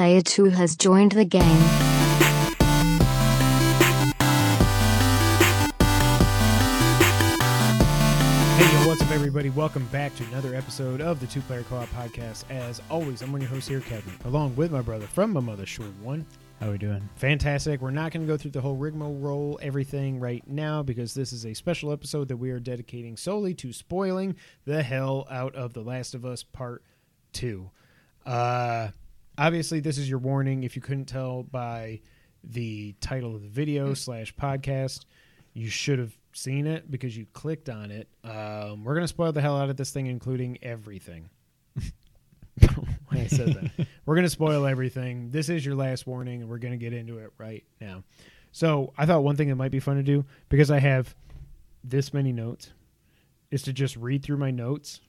Player 2 has joined the game. Hey, what's up, everybody? Welcome back to another episode of the Two Player Co op Podcast. As always, I'm one of your hosts here, Kevin, along with my brother from my mother, Short One. How are we doing? Fantastic. We're not going to go through the whole rigmarole, everything right now, because this is a special episode that we are dedicating solely to spoiling the hell out of The Last of Us Part 2. Uh, obviously, this is your warning. If you couldn't tell by the title of the video slash podcast, you should have seen it because you clicked on it. Um, we're going to spoil the hell out of this thing, including everything. I said that. We're going to spoil everything. This is your last warning, and we're going to get into it right now. So I thought one thing that might be fun to do because I have this many notes is to just read through my notes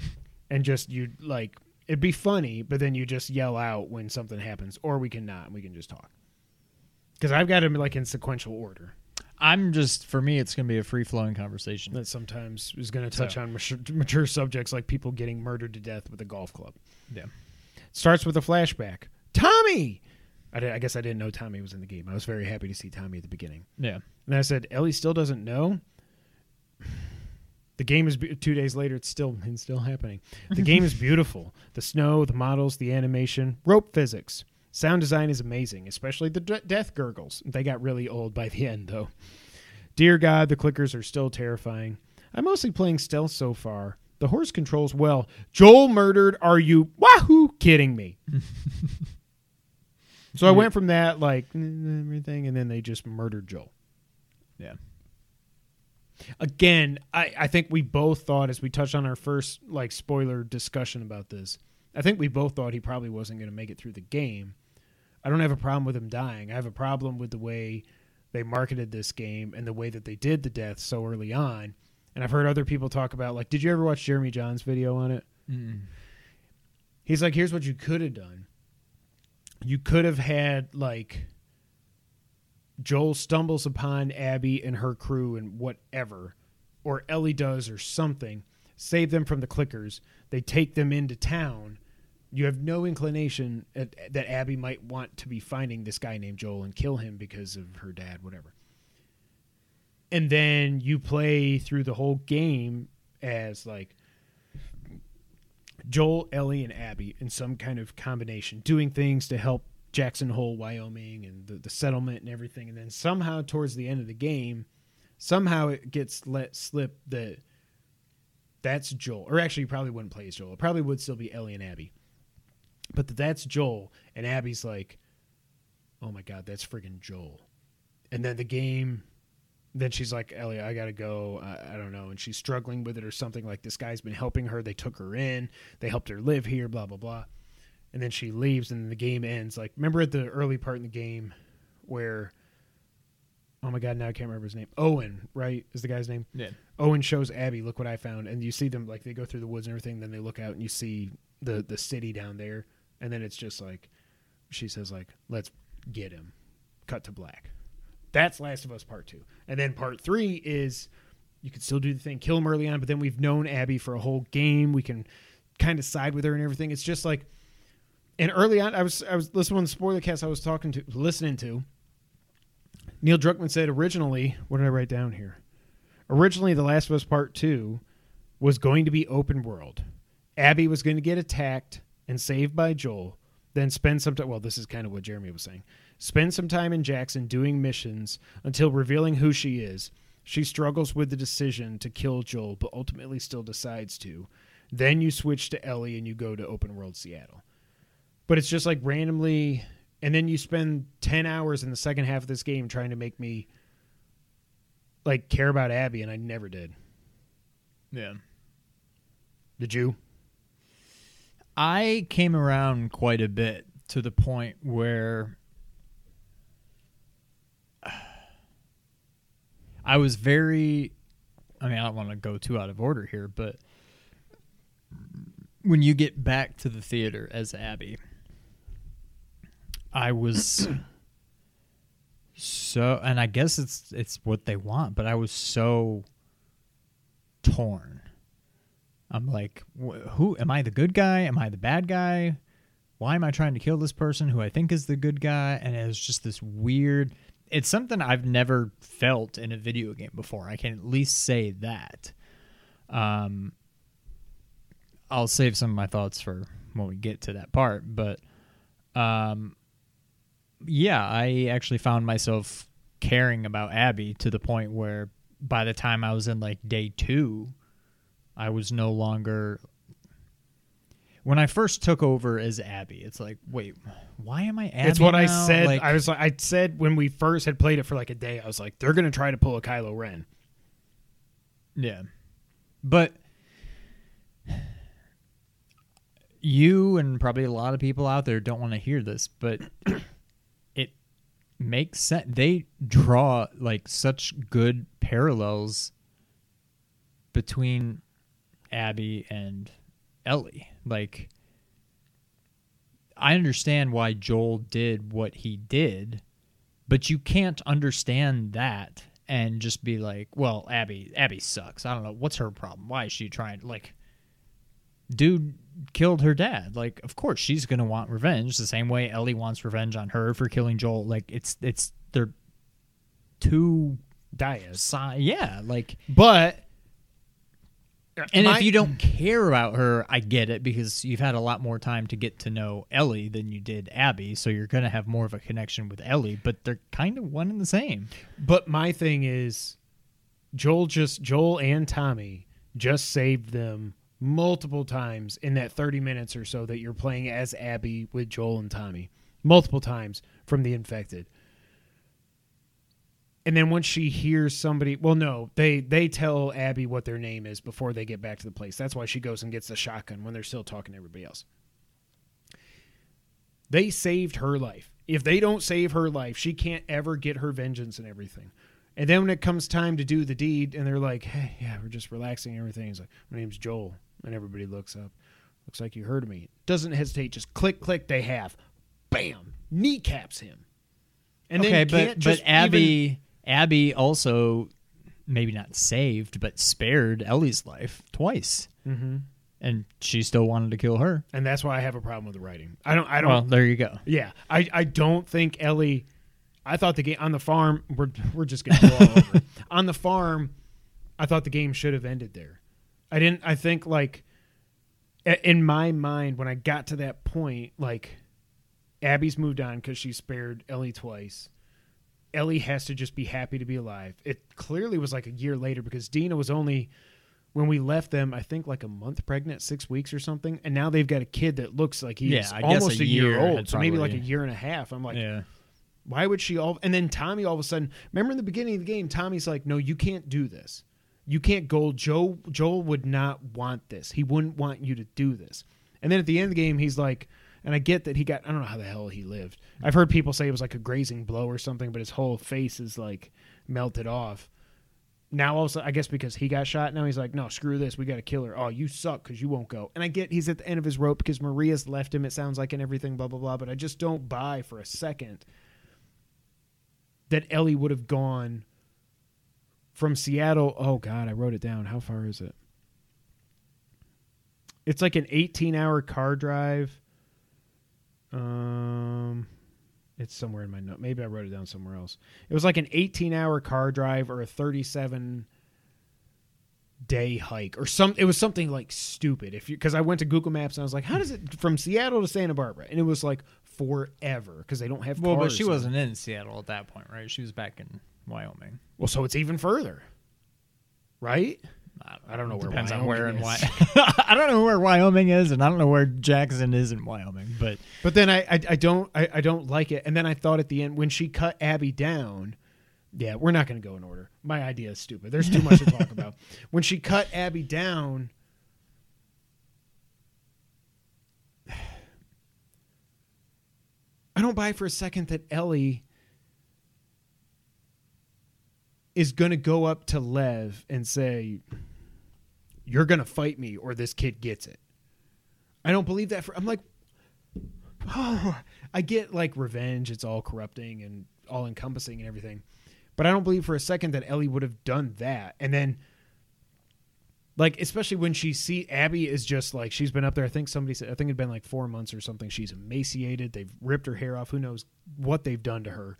and just you like it'd be funny, but then you just yell out when something happens, or we can not. We can just talk because I've got them like in sequential order. I'm just for me, it's gonna be a free flowing conversation. That sometimes is going to touch So- on mature, mature subjects like people getting murdered to death with a golf club. Yeah. Starts with a flashback. Tommy. I, did, I guess I didn't know Tommy was in the game. I was very happy to see Tommy at the beginning. Yeah. And I said, Ellie still doesn't know. The game is be- two days later. It's still it's still happening. The game is beautiful. The snow, the models, the animation, rope physics, sound design is amazing. Especially the d- death gurgles. They got really old by the end, though. Dear God, the clickers are still terrifying. I'm mostly playing stealth so far. The horse controls well. Joel murdered. Are you wahoo kidding me? so I went from that like mm, everything, and then they just murdered Joel Yeah. Again I, I think we both thought as we touched on our first like spoiler discussion about this i think we both thought he probably wasn't going to make it through the game. I don't have a problem with him dying. I have a problem with the way they marketed this game and the way that they did the death so early on. And i've heard other people talk about like did you ever watch jeremy Jahns' video on it? Mm. he's like here's what you could have done. You could have had like Joel stumbles upon Abby and her crew and whatever, or Ellie does or something, save them from the clickers. They take them into town. You have no inclination at, that Abby might want to be finding this guy named Joel and kill him because of her dad, whatever. And then you play through the whole game as like Joel, Ellie, and Abby in some kind of combination, doing things to help Jackson Hole, Wyoming, and the, the settlement and everything. And then somehow, towards the end of the game, somehow it gets let slip that that's Joel. Or actually, probably wouldn't play as Joel. It probably would still be Ellie and Abby. But that that's Joel, and Abby's like, oh my God, that's friggin' Joel. And then the game then she's like, Ellie, I gotta go. I, I don't know, and she's struggling with it or something. Like this guy's been helping her. They took her in. They helped her live here. Blah blah blah. And then she leaves, and the game ends. Like remember at the early part in the game where, oh my god, now I can't remember his name. Owen, right, is the guy's name. Yeah. Owen shows Abby, look what I found, and you see them like they go through the woods and everything. Then they look out and you see the the city down there, and then it's just like she says like, let's get him. Cut to black. That's Last of Us Part Two, and then Part Three is you can still do the thing, kill him early on, but then we've known Abby for a whole game. We can kind of side with her and everything. It's just like, and early on, I was I was listening to the spoiler cast I was talking to, listening to. Neil Druckmann said originally, what did I write down here? Originally, The Last of Us Part Two was going to be open world. Abby was going to get attacked and saved by Joel, then spend some time. Well, this is kind of what Jeremy was saying. Spend some time in Jackson doing missions until revealing who she is. She struggles with the decision to kill Joel, but ultimately still decides to. Then you switch to Ellie and you go to open world Seattle. But it's just like randomly, and then you spend 10 hours in the second half of this game trying to make me like care about Abby, and I never did. Yeah. Did you? I came around quite a bit to the point where I was very I mean, I don't want to go too out of order here, but when you get back to the theater as Abby, I was so and I guess it's it's what they want, but I was so torn. I'm like, wh- who am I the good guy? Am I the bad guy? why am I trying to kill this person who I think is the good guy? And it's just this weird. It's something I've never felt in a video game before. I can at least say that. Um, I'll save some of my thoughts for when we get to that part, but um, yeah, I actually found myself caring about Abby to the point where by the time I was in like day two, I was no longer. When I first took over as Abby, it's like, wait, why am I Abby? it's what I said. Like, I was like, I said when we first had played it for like a day, I was like, they're gonna try to pull a Kylo Ren. Yeah. But you and probably a lot of people out there don't want to hear this, but makes sense. They draw like such good parallels between Abby and Ellie. Like I understand why Joel did what he did, but you can't understand that and just be like, "Well, Abby, Abby sucks. I don't know what's her problem. Why is she trying like dude killed her dad. Like, of course she's gonna want revenge the same way Ellie wants revenge on her for killing Joel. Like, it's it's they're two Diaz. yeah, like But and my- if you don't care about her, I get it because you've had a lot more time to get to know Ellie than you did Abby, so you're gonna have more of a connection with Ellie. But they're kind of one and the same. But my thing is, Joel just Joel and Tommy just saved them multiple times in that thirty minutes or so that you're playing as Abby with Joel and Tommy, multiple times from the infected. And then once she hears somebody, well, no, they they tell Abby what their name is before they get back to the place. That's why she goes and gets the shotgun when they're still talking to everybody else. They saved her life. If they don't save her life, she can't ever get her vengeance and everything. And then when it comes time to do the deed, and they're like, "Hey, yeah, we're just relaxing and everything," he's like, "My name's Joel," and everybody looks up. Looks like you heard me. Doesn't hesitate. Just click, click. They have, bam, kneecaps him. And okay, then but can't but just Abby even- Abby also maybe not saved, but spared Ellie's life twice, Mhm. and she still wanted to kill her. and that's why I have a problem with the writing. I don't. I don't. Well, there you go. Yeah, I, I don't think Ellie. I thought the game on the farm. We're we're just gonna go all over. On the farm, I thought the game should have ended there. I didn't. I think like in my mind when I got to that point, like Abby's moved on because she spared Ellie twice. Ellie has to just be happy to be alive. It clearly was like a year later because Dina was only when we left them, I think like a month pregnant, six weeks or something, and now they've got a kid that looks like he's Yeah, almost a a, year, year old, so maybe like probably- a year and a half. I'm like, yeah. why would she all? And then Tommy all of a sudden, remember in the beginning of the game, Tommy's like, no, you can't do this. You can't go. Joe Joel would not want this. He wouldn't want you to do this. And then at the end of the game, he's like, and I get that he got. I don't know how the hell he lived. I've heard people say it was like a grazing blow or something, but his whole face is like melted off. Now also, I guess because he got shot, now he's like, no, screw this. We got to kill her. Oh, you suck because you won't go. And I get he's at the end of his rope because Maria's left him. It sounds like and everything, blah blah blah. But I just don't buy for a second that Ellie would have gone from Seattle. Oh God, I wrote it down. How far is it? It's like an 18 hour car drive. Um, it's somewhere in my note. Maybe I wrote it down somewhere else. It was like an 18 hour car drive or a 37 day hike or some. It was something like stupid. If you because I went to Google Maps and I was like, how does it from Seattle to Santa Barbara? And it was like forever because they don't have. Well, but she wasn't in Seattle at that point, right? She was back in Wyoming. Well, so it's even further, right? I don't know where Depends on Wyoming where and why. I don't know where Wyoming is, and I don't know where Jackson is in Wyoming. But But then I, I, I don't I, I don't like it. And then I thought at the end when she cut Abby down, yeah, we're not going to go in order. My idea is stupid. There's too much to talk about. When she cut Abby down, I don't buy for a second that Ellie is going to go up to Lev and say, "You're going to fight me, or this kid gets it." I don't believe that. For I'm like, oh, I get like revenge. It's all corrupting and all encompassing and everything, but I don't believe for a second that Ellie would have done that. And then, Like especially when she see Abby is just like she's been up there. I think somebody said I think it'd been like four months or something. She's emaciated. They've ripped her hair off. Who knows what they've done to her,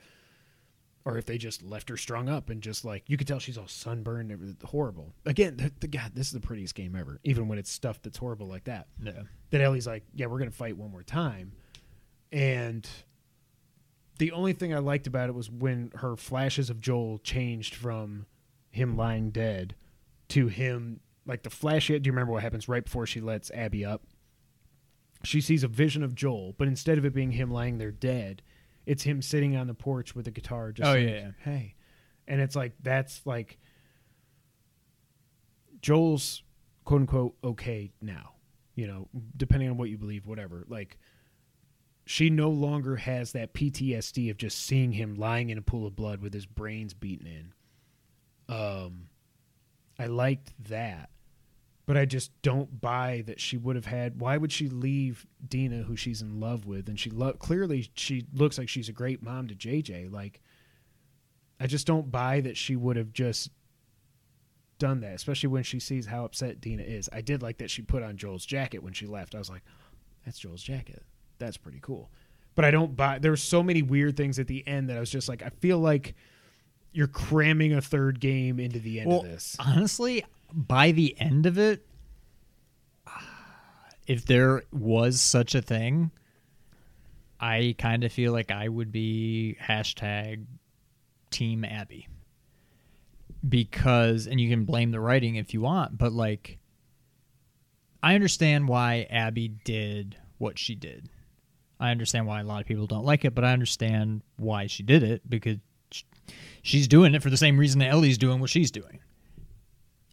or if they just left her strung up and just like you could tell she's all sunburned. and Horrible. Again, the, the God, this is the prettiest game ever. Even when it's stuff that's horrible like that. Yeah. That Ellie's like, yeah, we're gonna fight one more time, and the only thing I liked about it was when her flashes of Joel changed from him lying dead to him like the flash. Do you remember what happens right before she lets Abby up? She sees a vision of Joel, but instead of it being him lying there dead, it's him sitting on the porch with a guitar. Just Oh, like, yeah, yeah. hey, and it's like that's like Joel's quote unquote okay now. You know, depending on what you believe, whatever. Like she no longer has that PTSD of just seeing him lying in a pool of blood with his brains beaten in. Um, I liked that, but I just don't buy that she would have had. Why would she leave Dina, who she's in love with, and she lo- clearly she looks like she's a great mom to JJ. Like, I just don't buy that she would have just done that, especially when she sees how upset Dina is. I did like that she put on Joel's jacket when she left. I was like, that's Joel's jacket. That's pretty cool. But I don't buy. There were so many weird things at the end that I was just like, I feel like you're cramming a third game into the end Well, of this. honestly, by the end of it, if there was such a thing, I kind of feel like I would be hashtag Team Abby. Because, and you can blame the writing if you want, but like, I understand why Abby did what she did. I understand why a lot of people don't like it, but I understand why she did it because she's doing it for the same reason that Ellie's doing what she's doing.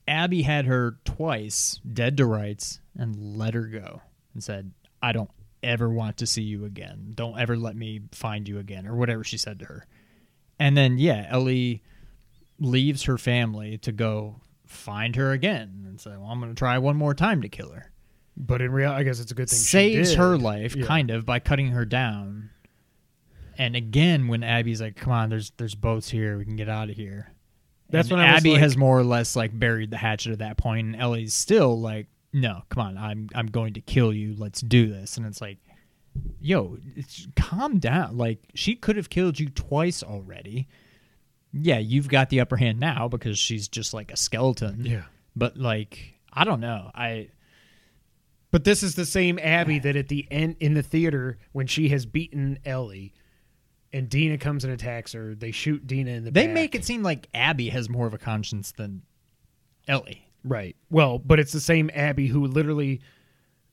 Abby had her twice dead to rights and let her go and said, I don't ever want to see you again. Don't ever let me find you again, or whatever she said to her. And then, yeah, Ellie leaves her family to go find her again and say, Well, I'm going to try one more time to kill her. But in real, I guess it's a good thing. she Saves her life, Yeah. kind of, by cutting her down. And again, when Abby's like, "Come on, there's there's boats here. We can get out of here." That's And when I was Abby like- has more or less like buried the hatchet at that point, and Ellie's still like, "No, come on, I'm I'm going to kill you. Let's do this." And it's like, "Yo, it's, calm down. Like she could have killed you twice already. Yeah, you've got the upper hand now because she's just like a skeleton. Yeah. but like I don't know. I But this is the same Abby that at the end in the theater when she has beaten Ellie, and Dina comes and attacks her. They shoot Dina in the. they back. make it seem like Abby has more of a conscience than Ellie. right. Well, but it's the same Abby who literally,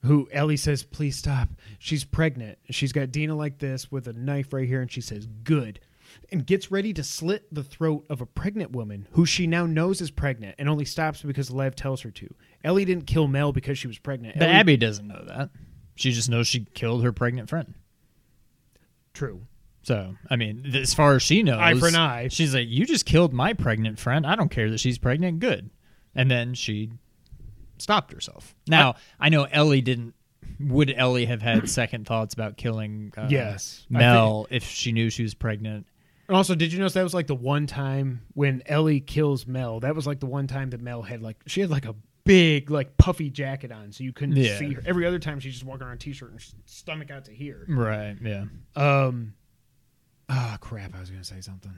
who Ellie says, "Please stop." She's pregnant. She's got Dina like this with a knife right here, and she says, "Good." And gets ready to slit the throat of a pregnant woman who she now knows is pregnant and only stops because Lev tells her to. Ellie didn't kill Mel because she was pregnant. But Ellie- Abby doesn't know that. She just knows she killed her pregnant friend. True. So, I mean, as far as she knows, Eye for an eye. She's like, "You just killed my pregnant friend. I don't care that she's pregnant. Good." And then she stopped herself. Now, I, know Ellie didn't. Would Ellie have had second thoughts about killing uh, Yes. Mel if she knew she was pregnant? And also, did you notice that was like the one time when Ellie kills Mel? That was like the one time that Mel had like she had like a big like puffy jacket on, so you couldn't Yeah. see her. Every other time she's just walking around t-shirt and stomach out to here. Right. Yeah. Um, ah, crap! I was gonna say something.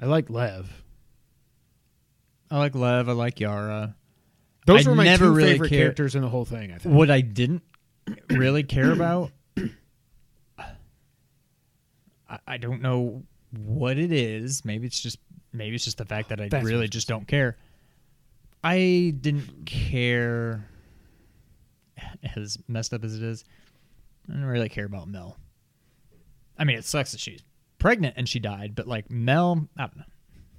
I like Lev. I like Lev. I like Yara. Those I were my never two really favorite care- characters in the whole thing. I think. What I didn't really care about, I, I don't know what it is. Maybe it's just maybe it's just the fact that I That's really just don't care. I didn't care as messed up as it is. I don't really care about Mel. I mean, it sucks that she's pregnant and she died, but like Mel, I don't know.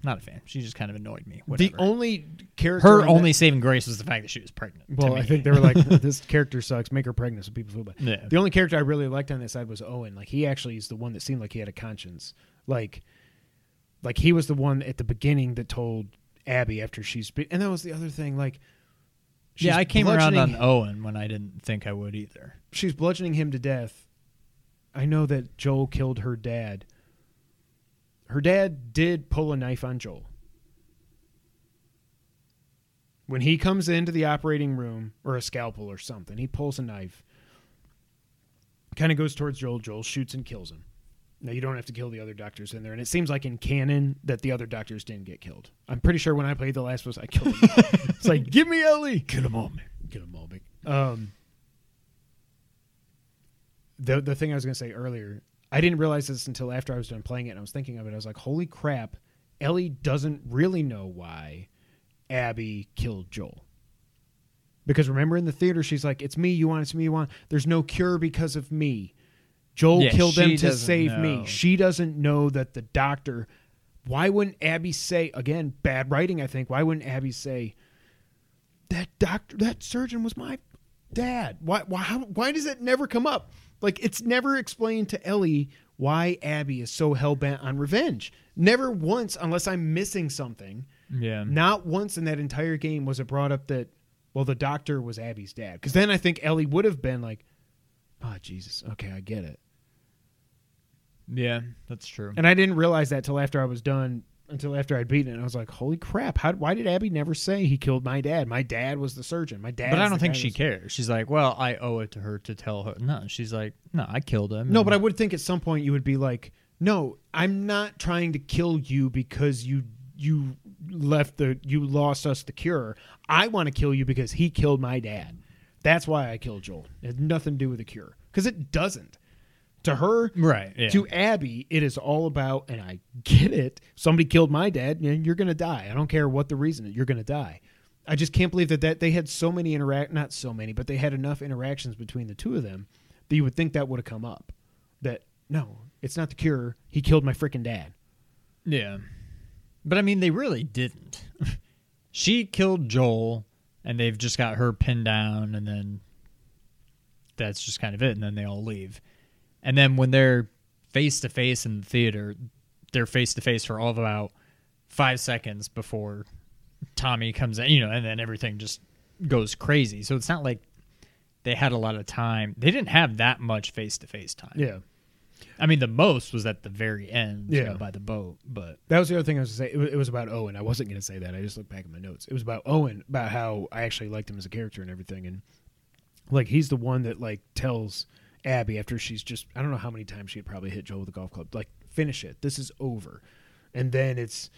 Not a fan. She just kind of annoyed me. the only character her in that- only saving grace was the fact that she was pregnant. Well, I think they were like, this character sucks. Make her pregnant so people feel bad. Yeah. The only character I really liked on this side was Owen. Like he actually is the one that seemed like he had a conscience. Like, like he was the one at the beginning that told Abby after she's been, and that was the other thing. Like, she's yeah, I came around on Owen when I didn't think I would either. She's bludgeoning him to death. I know that Joel killed her dad. Her dad did pull a knife on Joel. When he comes into the operating room or a scalpel or something, he pulls a knife, kind of goes towards Joel. Joel shoots and kills him. Now you don't have to kill the other doctors in there, and it seems like in canon that the other doctors didn't get killed. I'm pretty sure when I played the last was I killed them. it's like give me Ellie, kill them all, man, kill them all, big. Um, the the thing I was going to say earlier, I didn't realize this until after I was done playing it, and I was thinking of it. I was like, holy crap, Ellie doesn't really know why Abby killed Joel. Because remember in the theater, she's like, "It's me you want, it's me you want." There's no cure because of me. Joel Yeah, killed them to save me. She doesn't know that the doctor. Why wouldn't Abby say again? Bad writing, I think. Why wouldn't Abby say that doctor, that surgeon was my dad? Why? Why? How, why does it never come up? Like it's never explained to Ellie why Abby is so hell bent on revenge. Never once, unless I'm missing something. Yeah. Not once in that entire game was it brought up that, well, the doctor was Abby's dad. Because then I think Ellie would have been like, oh, Jesus, okay, I get it. Yeah, that's true. And I didn't realize that till after I was done, until after I'd beaten it. I was like, holy crap, how, why did Abby never say he killed my dad? My dad was the surgeon. My dad. But I don't think she cares. She's like, well, I owe it to her to tell her. No, she's like, no, I killed him. No, but I would think at some point you would be like, no, I'm not trying to kill you because you you left the you lost us the cure. I want to kill you because he killed my dad. That's why I killed Joel. It had nothing to do with the cure because it doesn't. To her, right. Yeah. to Abby, it is all about, and I get it. Somebody killed my dad, and you're going to die. I don't care what the reason. is, You're going to die. I just can't believe that, that they had so many interact, not so many, but they had enough interactions between the two of them that you would think that would have come up. That no, it's not the cure. He killed my freaking dad. Yeah. But I mean, they really didn't. she killed Joel, and they've just got her pinned down, and then that's just kind of it. And then they all leave. And then when they're face to face in the theater, they're face to face for all of about five seconds before Tommy comes in, you know, and then everything just goes crazy. So it's not like they had a lot of time. They didn't have that much face to face time. Yeah, I mean, the most was at the very end, you Yeah. know, by the boat. But that was the other thing I was going to say. It was, it was about Owen. I wasn't going to say that. I just looked back at my notes. It was about Owen, about how I actually liked him as a character and everything, and like he's the one that like tells Abby after she's just I don't know how many times she had probably hit Joel with a golf club, like finish it. This is over, and then it's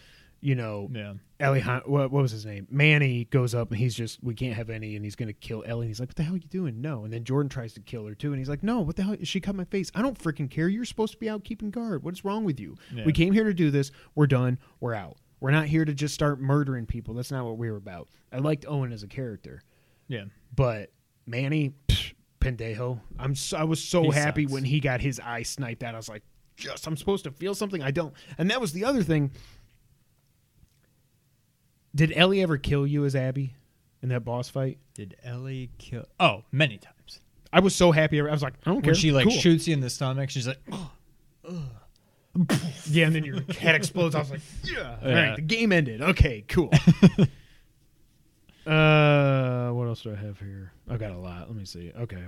you know yeah. Alejandro, what, what was his name? Manny goes up and he's just, we can't have any, and he's going to kill Ellie. And he's like, what the hell are you doing? No. And then Jordan tries to kill her too. And he's like, no, what the hell? She cut my face. I don't freaking care. You're supposed to be out keeping guard. What's wrong with you? Yeah. We came here to do this. We're done. We're out. We're not here to just start murdering people. That's not what we were about. I liked Owen as a character, Yeah. but Manny, psh, pendejo. I'm so, I was so He happy sucks. when he got his eye sniped out. I was like, just I'm supposed to feel something. I don't. And that was the other thing. Did Ellie ever kill you as Abby in that boss fight? Did Ellie kill? Oh, many times. I was so happy. I was like, I don't care. When she like Cool. shoots you in the stomach, she's like, Yeah, and then your head explodes. I was like, yeah. All Yeah. right, the game ended. Okay, cool. uh, what else do I have here? I got a lot. Let me see. Okay.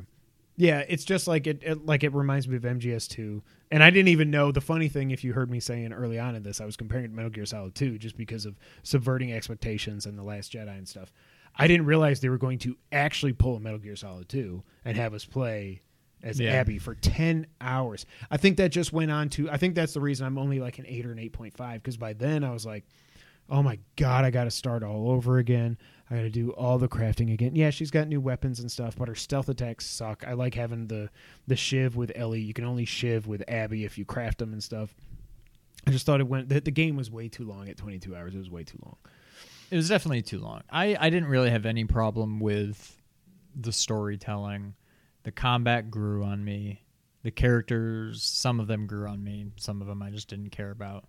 Yeah, it's just like it, it like it reminds me of MGS2. And I didn't even know the funny thing if you heard me saying early on in this, I was comparing it to Metal Gear Solid 2 just because of subverting expectations and the last Jedi and stuff. I didn't realize they were going to actually pull a Metal Gear Solid 2 and have us play as Yeah. Abby for 10 hours. I think that just went on to I think that's the reason I'm only like an 8 or an 8.5 because by then I was like oh my god, I got to start all over again. I got to do all the crafting again. Yeah, she's got new weapons and stuff, but her stealth attacks suck. I like having the the shiv with Ellie. You can only shiv with Abby if you craft them and stuff. I just thought it went. The, the game was way too long at 22 hours. It was way too long. it was definitely too long. I I didn't really have any problem with the storytelling. The combat grew on me. The characters, some of them grew on me. Some of them I just didn't care about.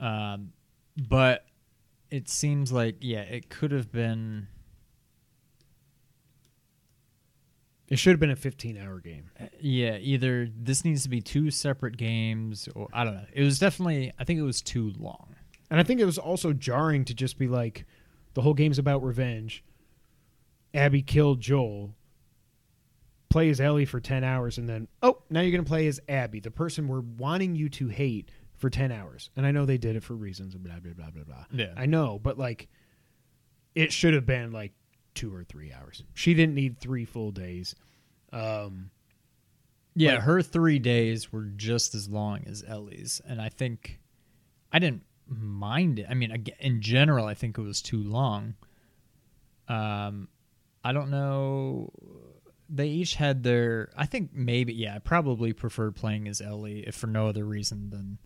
Um, but it seems like yeah, it could have been. It should have been a 15 hour game. Uh, yeah, either this needs to be two separate games, or I don't know. It was definitely. I think it was too long. And I think it was also jarring to just be like, the whole game's about revenge. Abby killed Joel. Play as Ellie for 10 hours, and then, oh, now you're going to play as Abby, the person we're wanting you to hate for 10 hours. And I know they did it for reasons and blah, blah, blah, blah, blah. Yeah. I know, but like, it should have been like two or three hours. She didn't need three full days. Um, Yeah, Like- her three days were just as long as Ellie's, and I think I didn't mind it. I mean, in general, I think it was too long. Um, I don't know. They each had their. I think maybe yeah. I probably preferred playing as Ellie, if for no other reason than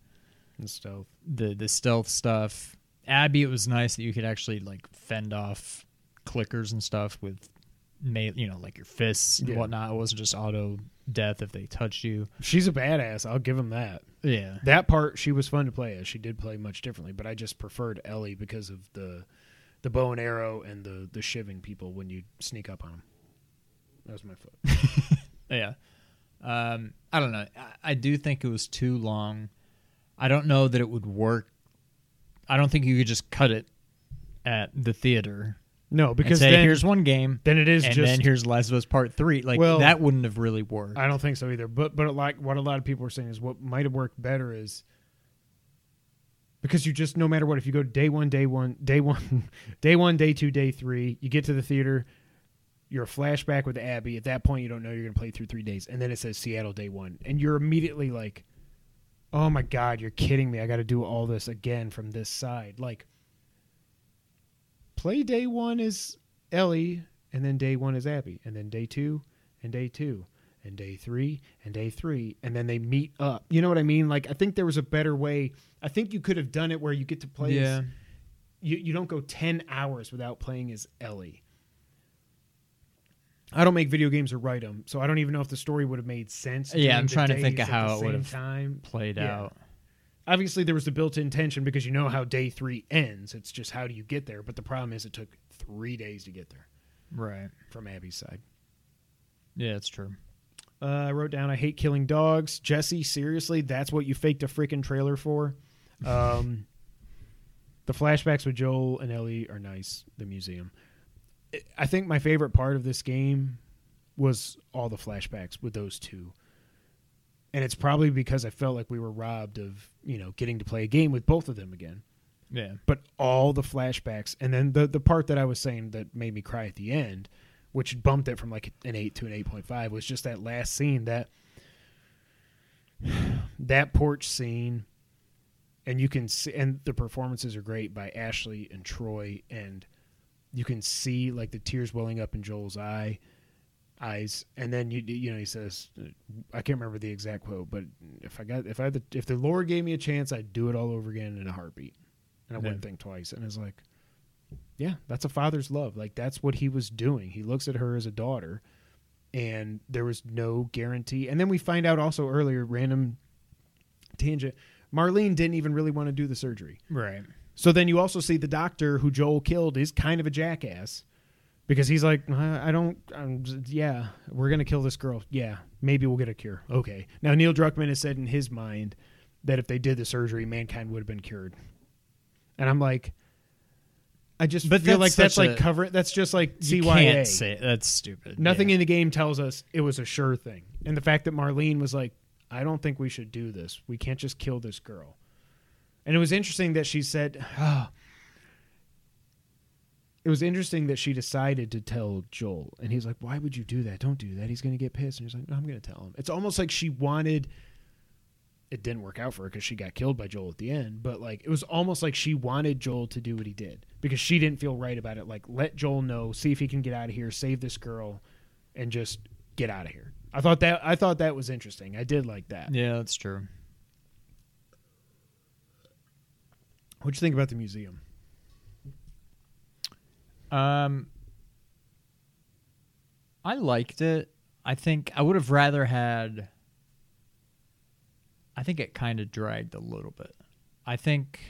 and stuff. the the stealth stuff. Abby, it was nice that you could actually like fend off clickers and stuff with, ma- you know, like your fists and Yeah. whatnot. It wasn't just auto death if they touched you. She's a badass. I'll give him that. Yeah, That part she was fun to play as. She did play much differently, but I just preferred Ellie because of the the bow and arrow and the the shiving people when you sneak up on them. That was my foot. yeah. Um, I don't know. I, I do think it was too long. I don't know that it would work. I don't think you could just cut it at the theater No, because say, then "Here's one game." then it is just and just then here's Last of Us Part Three. Like Well, that wouldn't have really worked. I don't think so either. But but like what a lot of people are saying is what might have worked better is because you just no matter what if you go day one day one day one day one day two day three you get to the theater you're a flashback with Abby at that point you don't know you're gonna play through three days and then it says Seattle day one and you're immediately like oh my god you're kidding me. I got to do all this again from this side. Like play day one is Ellie and then day one is Abby and then day two and day two and day three and day three and then they meet up. You know what i mean? Like i think there was a better way. I think you could have done it where you get to play yeah. as, you, you don't go 10 hours without playing as ellie i don't make video games or write them so i don't even know if the story would have made sense Yeah, I'm trying to think of how it would've time Played Yeah. out. obviously there was the built-in tension because you know how day three ends it's just how do you get there but the problem is it took three days to get there Right. from abby's side Yeah, it's true. Uh, I wrote down, I hate killing dogs. Jesse, seriously, that's what you faked a freaking trailer for? Um, the flashbacks with Joel and Ellie are nice. The museum. I- think my favorite part of this game was all the flashbacks with those two. And it's probably because I felt like we were robbed of, you know, getting to play a game with both of them again. Yeah. But all the flashbacks, and then the the part that I was saying that made me cry at the end, which bumped it from like an eight to an eight point five, was just that last scene that that porch scene, and you can see, and the performances are great by Ashley and Troy, and you can see like the tears welling up in Joel's eye eyes and then you you know he says I can't remember the exact quote but if I got if I had the, if the Lord gave me a chance I'd do it all over again in a heartbeat and I Yeah. wouldn't think twice. And it's like, yeah, that's a father's love. Like that's what he was doing. He looks at her as a daughter, and there was no guarantee. And then we find out also earlier, random tangent. Marlene didn't even really want to do the surgery. Right. So then you also see the doctor who Joel killed is kind of a jackass because he's like, I I don't, I'm, yeah, we're gonna kill this girl. Yeah, maybe we'll get a cure. Okay. Now Neil Druckmann has said in his mind that if they did the surgery, mankind would have been cured. And I'm like, I just But feel that's like that's like a- cover. That's just like You CYA. can't say that's stupid. Nothing Yeah. in the game tells us it was a sure thing. And the fact that Marlene was like, I don't think we should do this. We can't just kill this girl. And it was interesting that she said, oh. It was interesting that she decided to tell Joel. And he's like, Why would you do that? Don't do that. He's going to get pissed. And he's like, No, I'm going to tell him. It's almost like she wanted. It didn't work out for her because she got killed by Joel at the end. But like, it was almost like she wanted Joel to do what he did because she didn't feel right about it. Like, let Joel know, see if he can get out of here, save this girl, and just get out of here. I thought that I thought that was interesting. I did like that. Yeah, that's true. What'd you think about the museum? Um, I liked it. I think I would have rather had. I think it kind of dragged a little bit. I think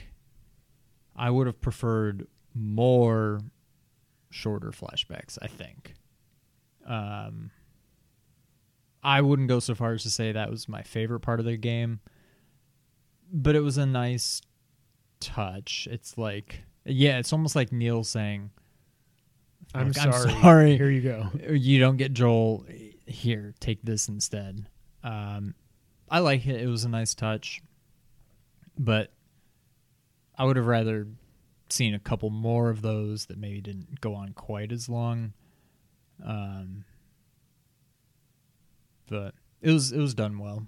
I would have preferred more shorter flashbacks. I think. Um, I wouldn't go so far as to say that was my favorite part of the game, but it was a nice touch. It's like, yeah, it's almost like Neil saying, I'm, Like, I'm sorry. sorry. Here you go. you don't get Joel here. Take this instead. Um, I like it. It was a nice touch, but I would have rather seen a couple more of those that maybe didn't go on quite as long. Um, but it was it was done well.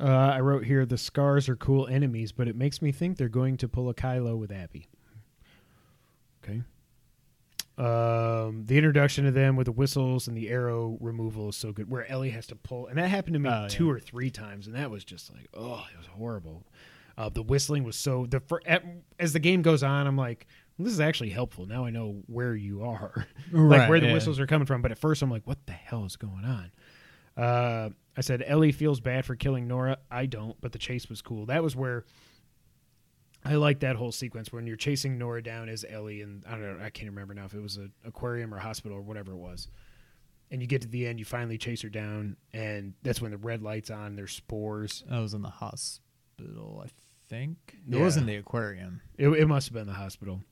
Uh, I wrote here the scars are cool enemies, but it makes me think they're going to pull a Kylo with Abby. Okay. Um, the introduction of them with the whistles and the arrow removal is so good. Where Ellie has to pull, and that happened to me Oh, two yeah. or three times, and that was just like, oh, it was horrible. Uh, the whistling was so the as the game goes on, I'm like, this is actually helpful. Now I know where you are, like where the yeah. whistles are coming from. But at first, I'm like, what the hell is going on? Uh, I said Ellie feels bad for killing Nora. I don't, but the chase was cool. That was where I like that whole sequence when you're chasing Nora down as Ellie, and I don't know, I can't remember now if it was an aquarium or hospital or whatever it was. And you get to the end, you finally chase her down, and that's when the red lights on. There's spores. I was in the hospital, I think. It Yeah. was in the aquarium. It, it must have been the hospital.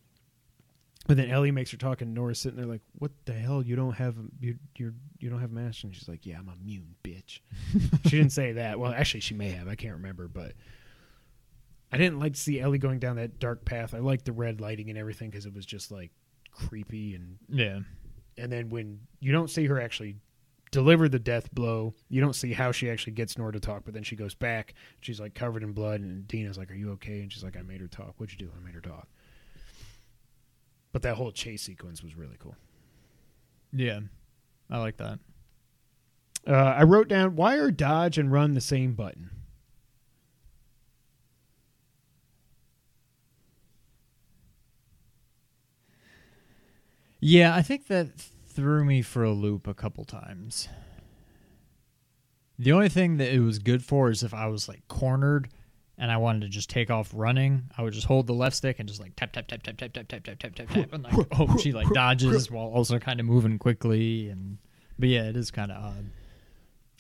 But then Ellie makes her talk, and Nora's sitting there like, "What the hell? You don't have you you you don't have mask?" And she's like, "Yeah, I'm immune, bitch." she didn't say that. Well, actually, she may have. I can't remember, but I didn't like to see Ellie going down that dark path. I liked the red lighting and everything because it was just like creepy and Yeah. and then when you don't see her actually deliver the death blow, you don't see how she actually gets Nora to talk, but then she goes back. She's like covered in blood, and Dina's like, "Are you okay?" And she's like, "I made her talk. What'd you do? I made her talk." But that whole chase sequence was really cool. Yeah. I like that. Uh, I wrote down why are dodge and run the same button? Yeah, I think that threw me for a loop a couple times. The only thing that it was good for is if I was like cornered and I wanted to just take off running, I would just hold the left stick and just like tap tap tap tap tap tap tap tap tap tap tap and like oh she like dodges while also kind of moving quickly and but yeah, it is kind of odd.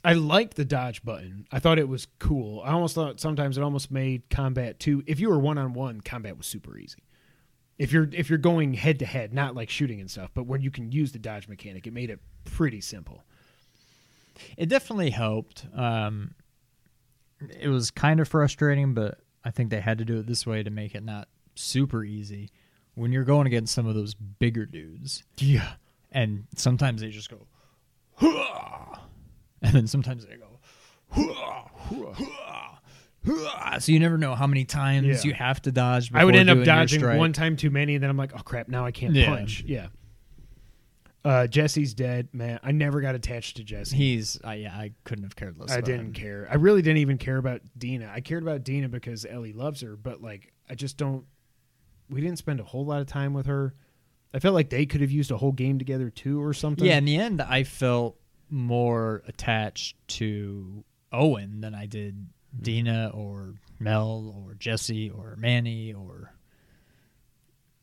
I liked the dodge button. I thought it was cool. I almost thought sometimes it almost made combat too. If you were one on one, combat was super easy. If you're if you're going head to head, not like shooting and stuff, but where you can use the dodge mechanic, it made it pretty simple. It definitely helped. Um, it was kind of frustrating, but I think they had to do it this way to make it not super easy. When you're going against some of those bigger dudes, Yeah. and sometimes they just go, and then sometimes they go, so you never know how many times Yeah. you have to dodge. I would end up dodging one time too many, and then I'm like, oh crap, now I can't Yeah. punch. Yeah. Uh, Jesse's dead, man. I never got attached to Jesse. He's, uh, yeah, I couldn't have cared less. I about didn't him. care. I really didn't even care about Dina. I cared about Dina because Ellie loves her, but like I just don't. We didn't spend a whole lot of time with her. I felt like they could have used a whole game together too, or something. Yeah, in the end, I felt more attached to Owen than I did Dina or Mel or Jesse or Manny or.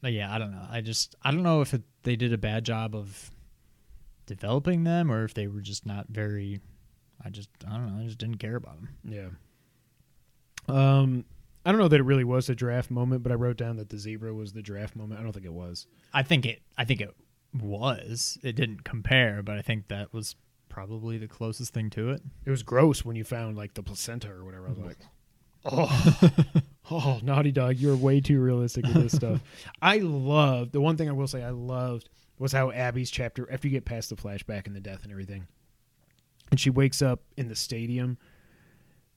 But yeah, I don't know. I just I don't know if it, they did a bad job of developing them or if they were just not very. I just I don't know. I just didn't care about them. yeah. Um, I don't know that it really was a draft moment, but I wrote down that the zebra was the draft moment. I don't think it was. I think it. I think it was. It didn't compare, but I think that was probably the closest thing to it. It was gross when you found like the placenta or whatever. I was like, oh, oh, Naughty Dog, you're way too realistic with this stuff. I love the one thing I will say I loved was how Abby's chapter after you get past the flashback and the death and everything, and she wakes up in the stadium.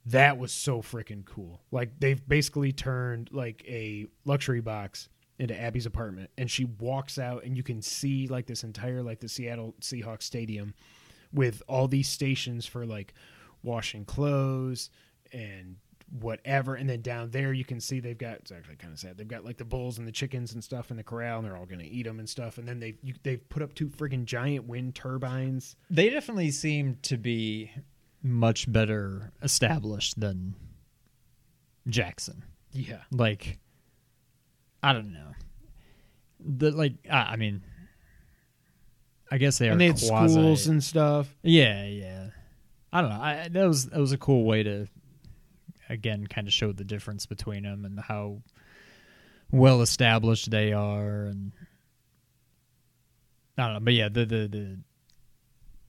That was so freaking cool. Like they've basically turned like a luxury box into Abby's apartment, and she walks out, and you can see like this entire like the Seattle Seahawks stadium with all these stations for like washing clothes and whatever and then down there you can see they've got it's actually kind of sad they've got like the bulls and the chickens and stuff in the corral and they're all going to eat them and stuff and then they they've put up two friggin' giant wind turbines They definitely seem to be much better established than Jackson. yeah Like, I don't know. The like, I I mean, I guess they are and they had quasi. schools and stuff yeah, yeah. I don't know. I, that was that was a cool way to, again, kind of showed the difference between them and how well established they are, and I don't know. But yeah, the the the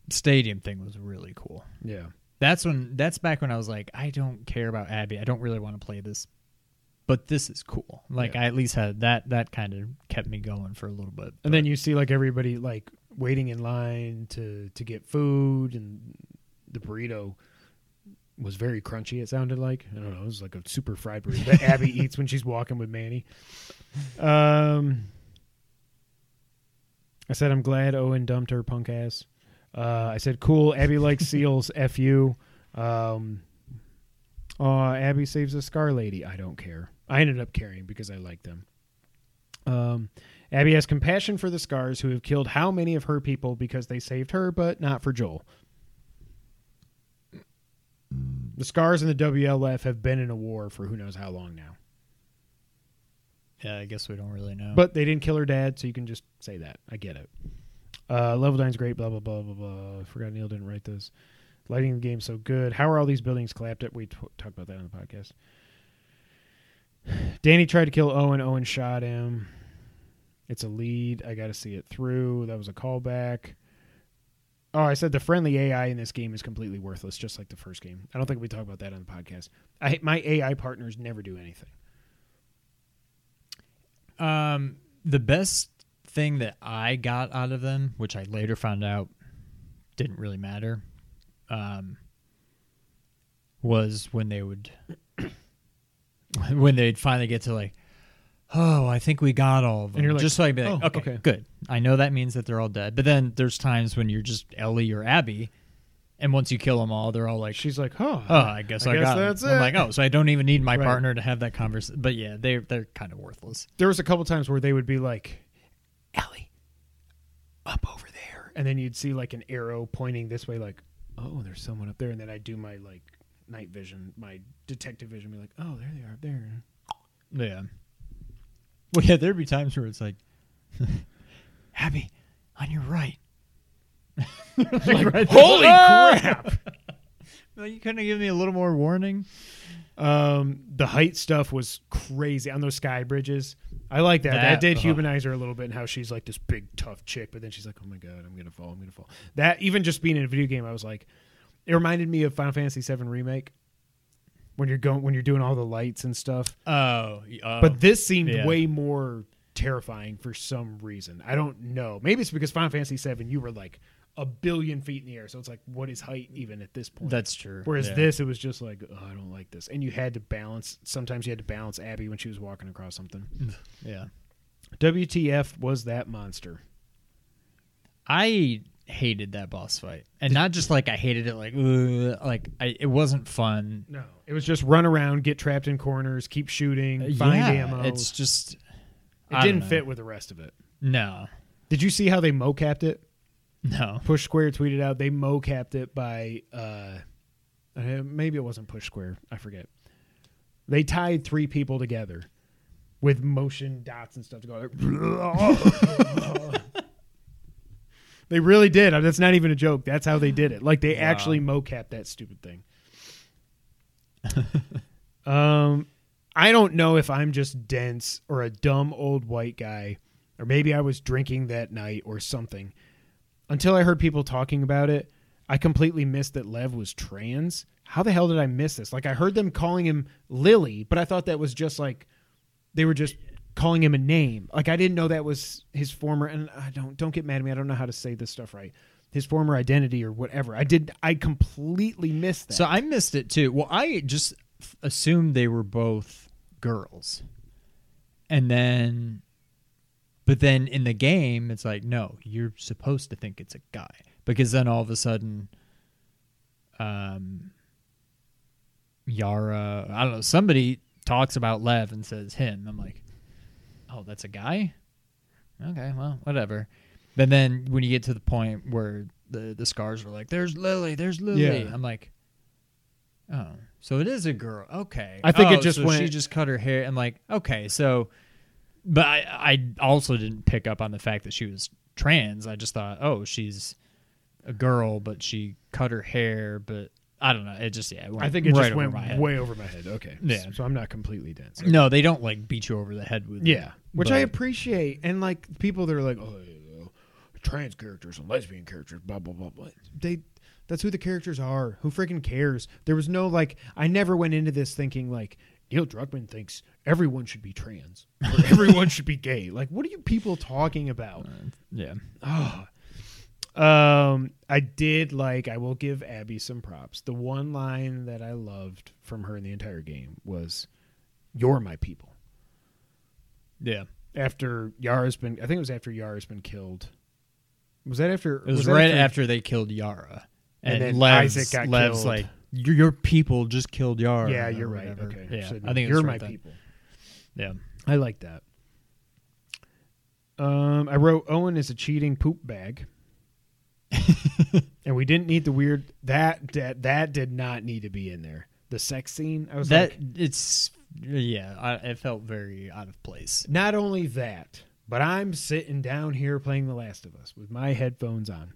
stadium thing was really cool. yeah That's when that's back when I was like, I don't care about Abby. I don't really want to play this but this is cool. Like Yeah. I at least had that. That kind of kept me going for a little bit. And then you see like everybody like waiting in line to to get food, and the burrito was very crunchy. It sounded like I don't know. It was like a super fried burrito that Abby eats when she's walking with Manny. Um, I said I'm glad Owen dumped her punk ass. Uh, I said cool. Abby likes seals. F you. Um, uh, Abby saves a scar lady. I don't care. I ended up caring because I like them. Um, Abby has compassion for the Scars who have killed how many of her people because they saved her, but not for Joel. The Scars and the WLF have been in a war for who knows how long now. yeah, I guess we don't really know. But they didn't kill her dad, so you can just say that. I get it. Uh, level nine's great, blah, blah, blah, blah, blah. Forgot Neil didn't write this. Lighting the game so good. How are all these buildings collapsed at? We t- talked about that on the podcast. Danny tried to kill Owen. Owen shot him. It's a lead. I got to see it through. That was a callback. Oh, I said the friendly AI in this game is completely worthless, just like the first game. I don't think we talk about that on the podcast. I my AI partners never do anything. Um, the best thing that I got out of them, which I later found out didn't really matter, um, was when they would, when they'd finally get to like, oh, I think we got all of them. And you're like, just so I'd be like, "Oh, okay, okay." good. I know that means that they're all dead. But then there's times when you're just Ellie or Abby, and once you kill them all, they're all like, She's like, huh. oh, I guess I, I guess got 'em." that's I'm like, oh, so I don't even need my Right. partner to have that conversation. But yeah, they're they're kind of worthless. there was a couple times where they would be like, Ellie, up over there. And then you'd see like an arrow pointing this way, like, oh, there's someone up there. And then I'd do my like night vision, my detective vision, be like, oh, there they are up there. Yeah. Well, yeah, there'd be times where it's like, Abby, on your right. Like, holy crap. Well, you couldn't have given me a little more warning. Um, the height stuff was crazy on those sky bridges. I like that. That, That- did ugh. humanize her a little bit and how she's like this big tough chick, but then she's like, "Oh my god, I'm gonna fall, I'm gonna fall." That even just being in a video game, I was like, it reminded me of Final Fantasy VII remake when you're going when you're doing all the lights and stuff. Oh, oh. But this seemed yeah. way more terrifying for some reason. I don't know. Maybe it's because Final Fantasy VII, you were like a billion feet in the air, so it's like, what is height even at this point? that's true. Whereas yeah. this, it was just like, oh, I don't like this, and you had to balance. Sometimes you had to balance Abby when she was walking across something. yeah, WTF was that monster? I hated that boss fight, and not just like I hated it, like ugh, like I, it wasn't fun. No, it was just run around, get trapped in corners, keep shooting, find yeah, ammo. It's just it I didn't know. fit with the rest of it. no, Did you see how they mocapped it? no. Push Square tweeted out they mocapped it by uh, uh, maybe it wasn't Push Square, I forget. They tied three people together with motion dots and stuff to go. Like, they really did. That's not even a joke. That's how they did it. Like they Wow. actually mocapped that stupid thing. um, I don't know if I'm just dense or a dumb old white guy, or maybe I was drinking that night or something until I heard people talking about it, I completely missed that Lev was trans. How the hell did I miss this? Like I heard them calling him Lily, but I thought that was just like they were just calling him a name. Like I didn't know that was his former and I don't don't get mad at me. I don't know how to say this stuff right. His former identity or whatever. I did I completely missed that. So I missed it too. Well, I just assumed they were both girls. And then but then in the game it's like no, you're supposed to think it's a guy because then all of a sudden um Yara, I don't know, somebody talks about Lev and says him. I'm like, "Oh, that's a guy?" Okay, well, whatever. But then when you get to the point where the the scars are like, "There's Lily, there's Lily," Yeah. I'm like, "Oh, so it is a girl." Okay, I think it Oh, just so went- She just cut her hair. I'm like, okay, so, but I I also didn't pick up on the fact that she was trans. I just thought, oh, she's a girl, but she cut her hair. But I don't know. It just yeah. I think it right just over went head. way over my head. Okay. Yeah. So I'm not completely dense. No, they don't like beat you over the head with. it. Yeah, which I appreciate, and like people that are like, oh, you know, trans characters and lesbian characters, blah blah blah blah. They, that's who the characters are. Who freaking cares? There was no like, I never went into this thinking like Neil Druckmann thinks everyone should be trans or everyone should be gay. Like, what are you people talking about? Uh, yeah. Oh. Um, I did like. I will give Abby some props. The one line that I loved from her in the entire game was, "You're my people." Yeah. After Yara's been, I think it was after Yara's been killed. Was that after? It was, that right after, they killed Yara. And And, Lev's, Isaac got Lev's killed. like, your, your people just killed Yara. Yeah, you're right. whatever. Okay, Yeah. So, I think you're was my then. people. Yeah. I like that. Um, I wrote Owen is a cheating poop bag, and we didn't need the weird that that that did not need to be in there. The sex scene, I was That like, it's yeah, I, it felt very out of place. not only that, but I'm sitting down here playing The Last of Us with my headphones on.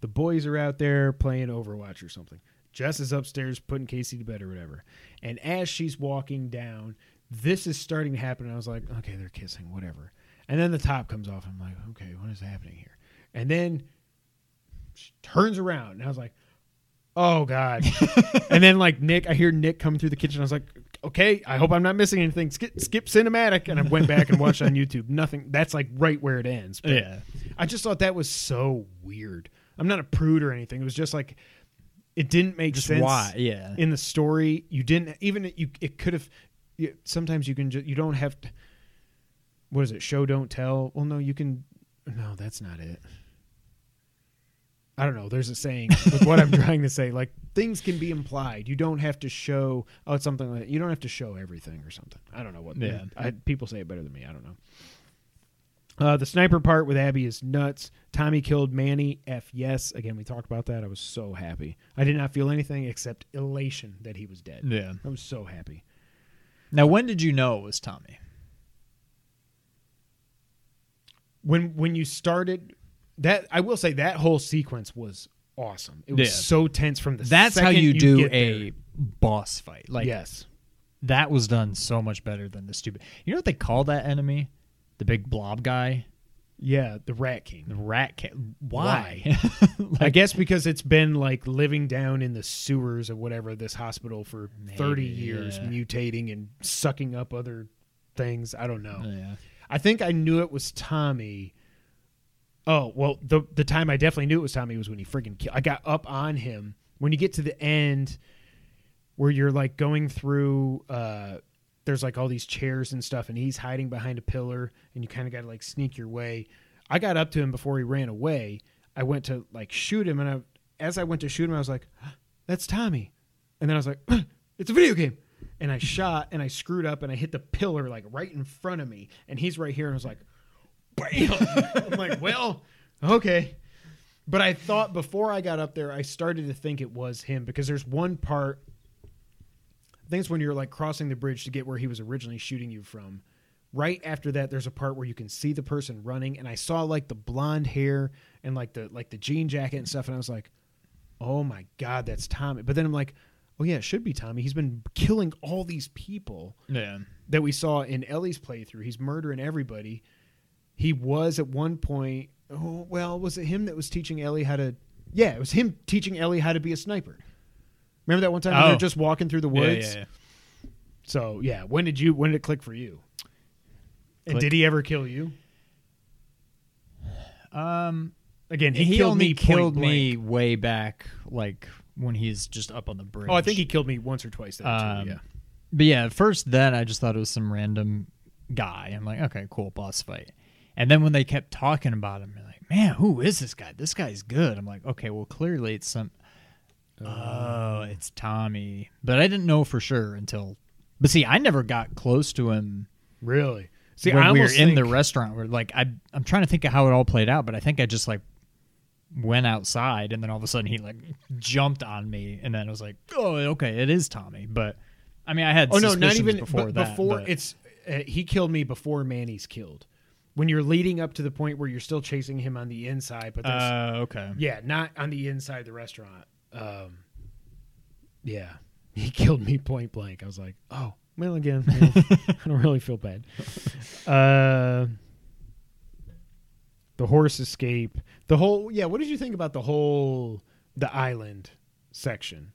The boys are out there playing Overwatch or something. Jess is upstairs putting Casey to bed or whatever. And as she's walking down, this is starting to happen. And I was like, okay, they're kissing, whatever. And then the top comes off. I'm like, okay, what is happening here? And then she turns around. And I was like, oh, God. and then, like, Nick, I hear Nick coming through the kitchen. I was like, okay, I hope I'm not missing anything. Skip, skip cinematic. And I went back and watched on YouTube. Nothing. That's like right where it ends. But Yeah. I just thought that was so weird. I'm not a prude or anything. It was just like it didn't make Just sense why? Yeah. in the story. You didn't even you. It could have. Sometimes you can just you don't have. To, what is it? Show don't tell. Well, no, you can. No, that's not it. I don't know. There's a saying with what I'm trying to say. Like things can be implied. You don't have to show. Oh, it's something like you don't have to show everything or something. I don't know what. Yeah. I, people say it better than me. I don't know. Uh, the sniper part with Abby is nuts. Tommy killed Manny. F yes. Again, we talked about that. I was so happy. I did not feel anything except elation that he was dead. Yeah. I was so happy. Now, when did you know it was Tommy? When when you started that, I will say that whole sequence was awesome. It was Yeah. so tense from the. That's how second you do a there. boss fight. Like yes. that was done so much better than the stupid. You know what they call that enemy? The big blob guy, Yeah, the Rat King. the rat cat. Why? I guess because it's been like living down in the sewers of whatever this hospital for thirty years, yeah. mutating and sucking up other things. I don't know. yeah. I think I knew it was Tommy. Oh well, the the time I definitely knew it was Tommy was when he friggin' killed. I got up on him when you get to the end, where you're like going through. uh There's like all these chairs and stuff, and he's hiding behind a pillar, and you kind of got to like sneak your way. I got up to him before he ran away. I went to like shoot him, and I, as I went to shoot him, I was like, "That's Tommy," and then I was like, "It's a video game." And I shot and I screwed up and I hit the pillar like right in front of me, and he's right here, and I was like, "Bam!" I'm like, "Well, okay." But I thought before I got up there, I started to think it was him because there's one part. I think it's when you're like crossing the bridge to get where he was originally shooting you from. Right after that, there's a part where you can see the person running, and I saw like the blonde hair and like the like the jean jacket and stuff, and I was like, "Oh my god, that's Tommy!" But then I'm like, "Oh yeah, it should be Tommy. He's been killing all these people." Yeah. that we saw in Ellie's playthrough. He's murdering everybody. He was at one point. Oh well, was it him that was teaching Ellie how to? Yeah, it was him teaching Ellie how to be a sniper. Remember that one time Oh. they're just walking through the woods? Yeah, yeah, So yeah, when did you? When did it click for you? And did he ever kill you? Um, Again, he, he, killed only me. killed me way back, like when he's just up on the bridge. Oh, I think he killed me once or twice. There Um, too. Yeah. But yeah, at first then I just thought it was some random guy. I'm like, okay, cool, boss fight. And then when they kept talking about him, you're like, man, who is this guy? This guy's good. I'm like, okay, well, clearly it's some. Oh, it's Tommy. But I didn't know for sure until. But see, I never got close to him Really? See, when I we were in the restaurant. Where like I, I'm trying to think of how it all played out, but I think I just like went outside, and then all of a sudden he like jumped on me, and then I was like, oh, okay, it is Tommy. But I mean, I had Oh no, not even before but that. Before but- it's uh, he killed me before Manny's killed. When you're leading up to the point where you're still chasing him on the inside, but there's uh, okay, yeah, not on the inside of the restaurant. Um, yeah, he killed me point blank. I was like, oh, well, again, I don't really feel bad. Uh, the horse escape, the whole yeah. What did you think about the whole the island section?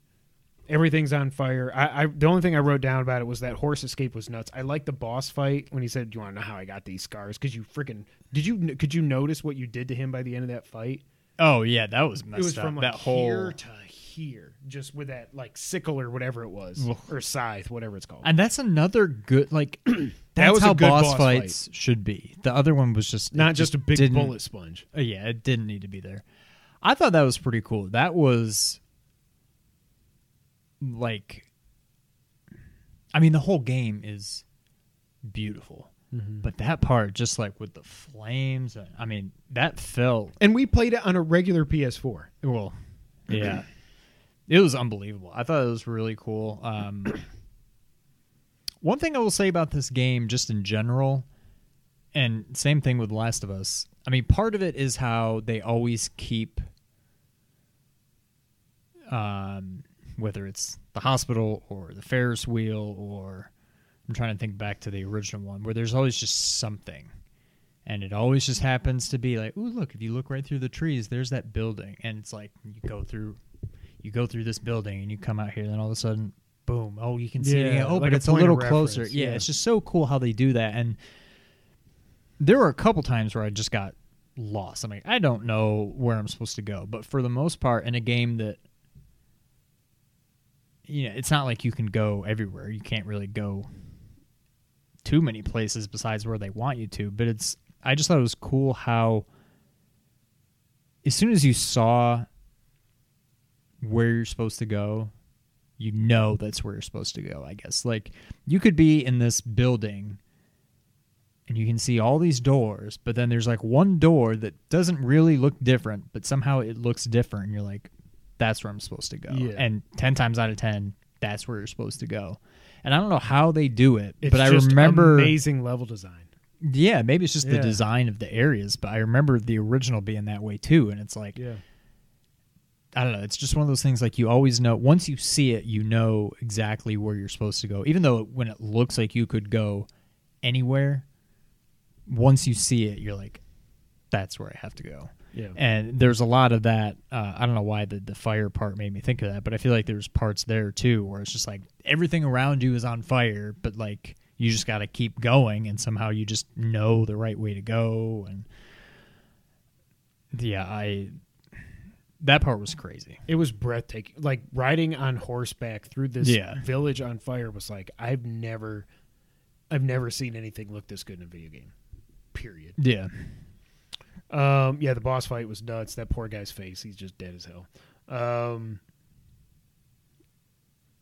Everything's on fire. I, I the only thing I wrote down about it was that horse escape was nuts. I like the boss fight when he said, "Do you want to know how I got these scars?" Because you freaking did you could you notice what you did to him by the end of that fight? Oh yeah, that was messed it was up. from like that whole here to here, just with that like sickle or whatever it was, or scythe, whatever it's called. And that's another good like that's That was how boss, boss fights should be. The other one was just Not it just a big bullet sponge. uh, yeah, it didn't need to be there. I thought that was pretty cool. That was like I mean the whole game is beautiful. But that part just like with the flames I mean that felt And we played it on a regular PS4. well yeah. it was unbelievable. I thought it was really cool. Um one thing I will say about this game just in general and same thing with Last of Us. I mean, part of it is how they always keep um whether it's the hospital or the Ferris wheel or I'm trying to think back to the original one where there's always just something. And it always just happens to be like, "Ooh, look, if you look right through the trees, there's that building." And it's like you go through you go through this building and you come out here and then all of a sudden boom, oh, you can see it. Yeah, again. Oh, like but a it's a little closer. Yeah, yeah. it's just so cool how they do that and there were a couple times where I just got lost. I'm like, I don't know where I'm supposed to go. But for the most part, in a game that, you know, it's not like you can go everywhere. You can't really go too many places besides where they want you to. But it's, I just thought it was cool how, as soon as you saw where you're supposed to go, you know that's where you're supposed to go, I guess. Like, you could be in this building and you can see all these doors, but then there's like one door that doesn't really look different, but somehow it looks different. And you're like, that's where I'm supposed to go. Yeah. And 10 times out of 10, that's where you're supposed to go. And I don't know how they do it, It's but I just remember. amazing level design. Yeah, maybe it's just the design of the areas, but I remember the original being that way too. And it's like, Yeah. I don't know. It's just one of those things like you always know. Once you see it, you know exactly where you're supposed to go. Even though when it looks like you could go anywhere, once you see it, you're like, that's where I have to go. Yeah. And there's a lot of that. Uh, I don't know why the, the fire part made me think of that, but I feel like there's parts there too where it's just like everything around you is on fire, but like you just got to keep going, and somehow you just know the right way to go. And yeah, I that part was crazy. It was breathtaking. Like riding on horseback through this Yeah. village on fire was like I've never I've never seen anything look this good in a video game. Period. Yeah, Um yeah, the boss fight was nuts. That poor guy's face, he's just dead as hell. Um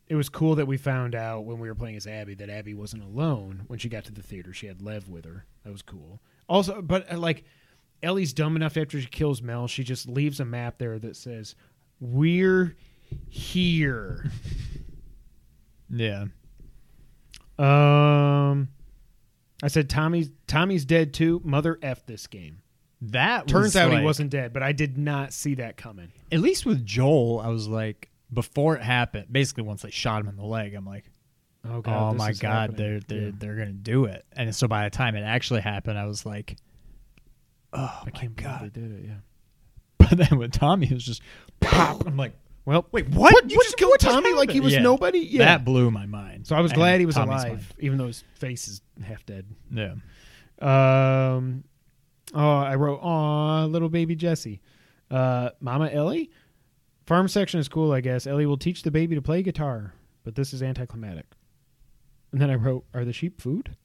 it was cool that we found out when we were playing as Abby that Abby wasn't alone when she got to the theater. She had Lev with her. That was cool. Also, but uh, like Ellie's dumb enough after she kills Mel, she just leaves a map there that says, "We're here." yeah. um, I said, "Tommy's Tommy's dead too." Mother f this game. That Turns out like- he wasn't dead, but I did not see that coming. At least with Joel, I was like, before it happened, basically once they shot him in the leg, I'm like, Oh, oh my god, happening. they're they're Yeah. they're gonna do it. And so by the time it actually happened, I was like, oh I my god. they did it. Yeah. But then with Tommy, it was just pop. I'm like, Well, wait, what? what? You just killed Tommy like he was Yeah. nobody. Yeah. that blew my mind. so I was And glad he was Tommy's alive, even though his face is half dead. Yeah. Um, oh, I wrote, "Aw, little baby Jesse." Uh, Mama Ellie. Farm section is cool, I guess. Ellie will teach the baby to play guitar, but this is anticlimactic. And then I wrote, "Are the sheep food?"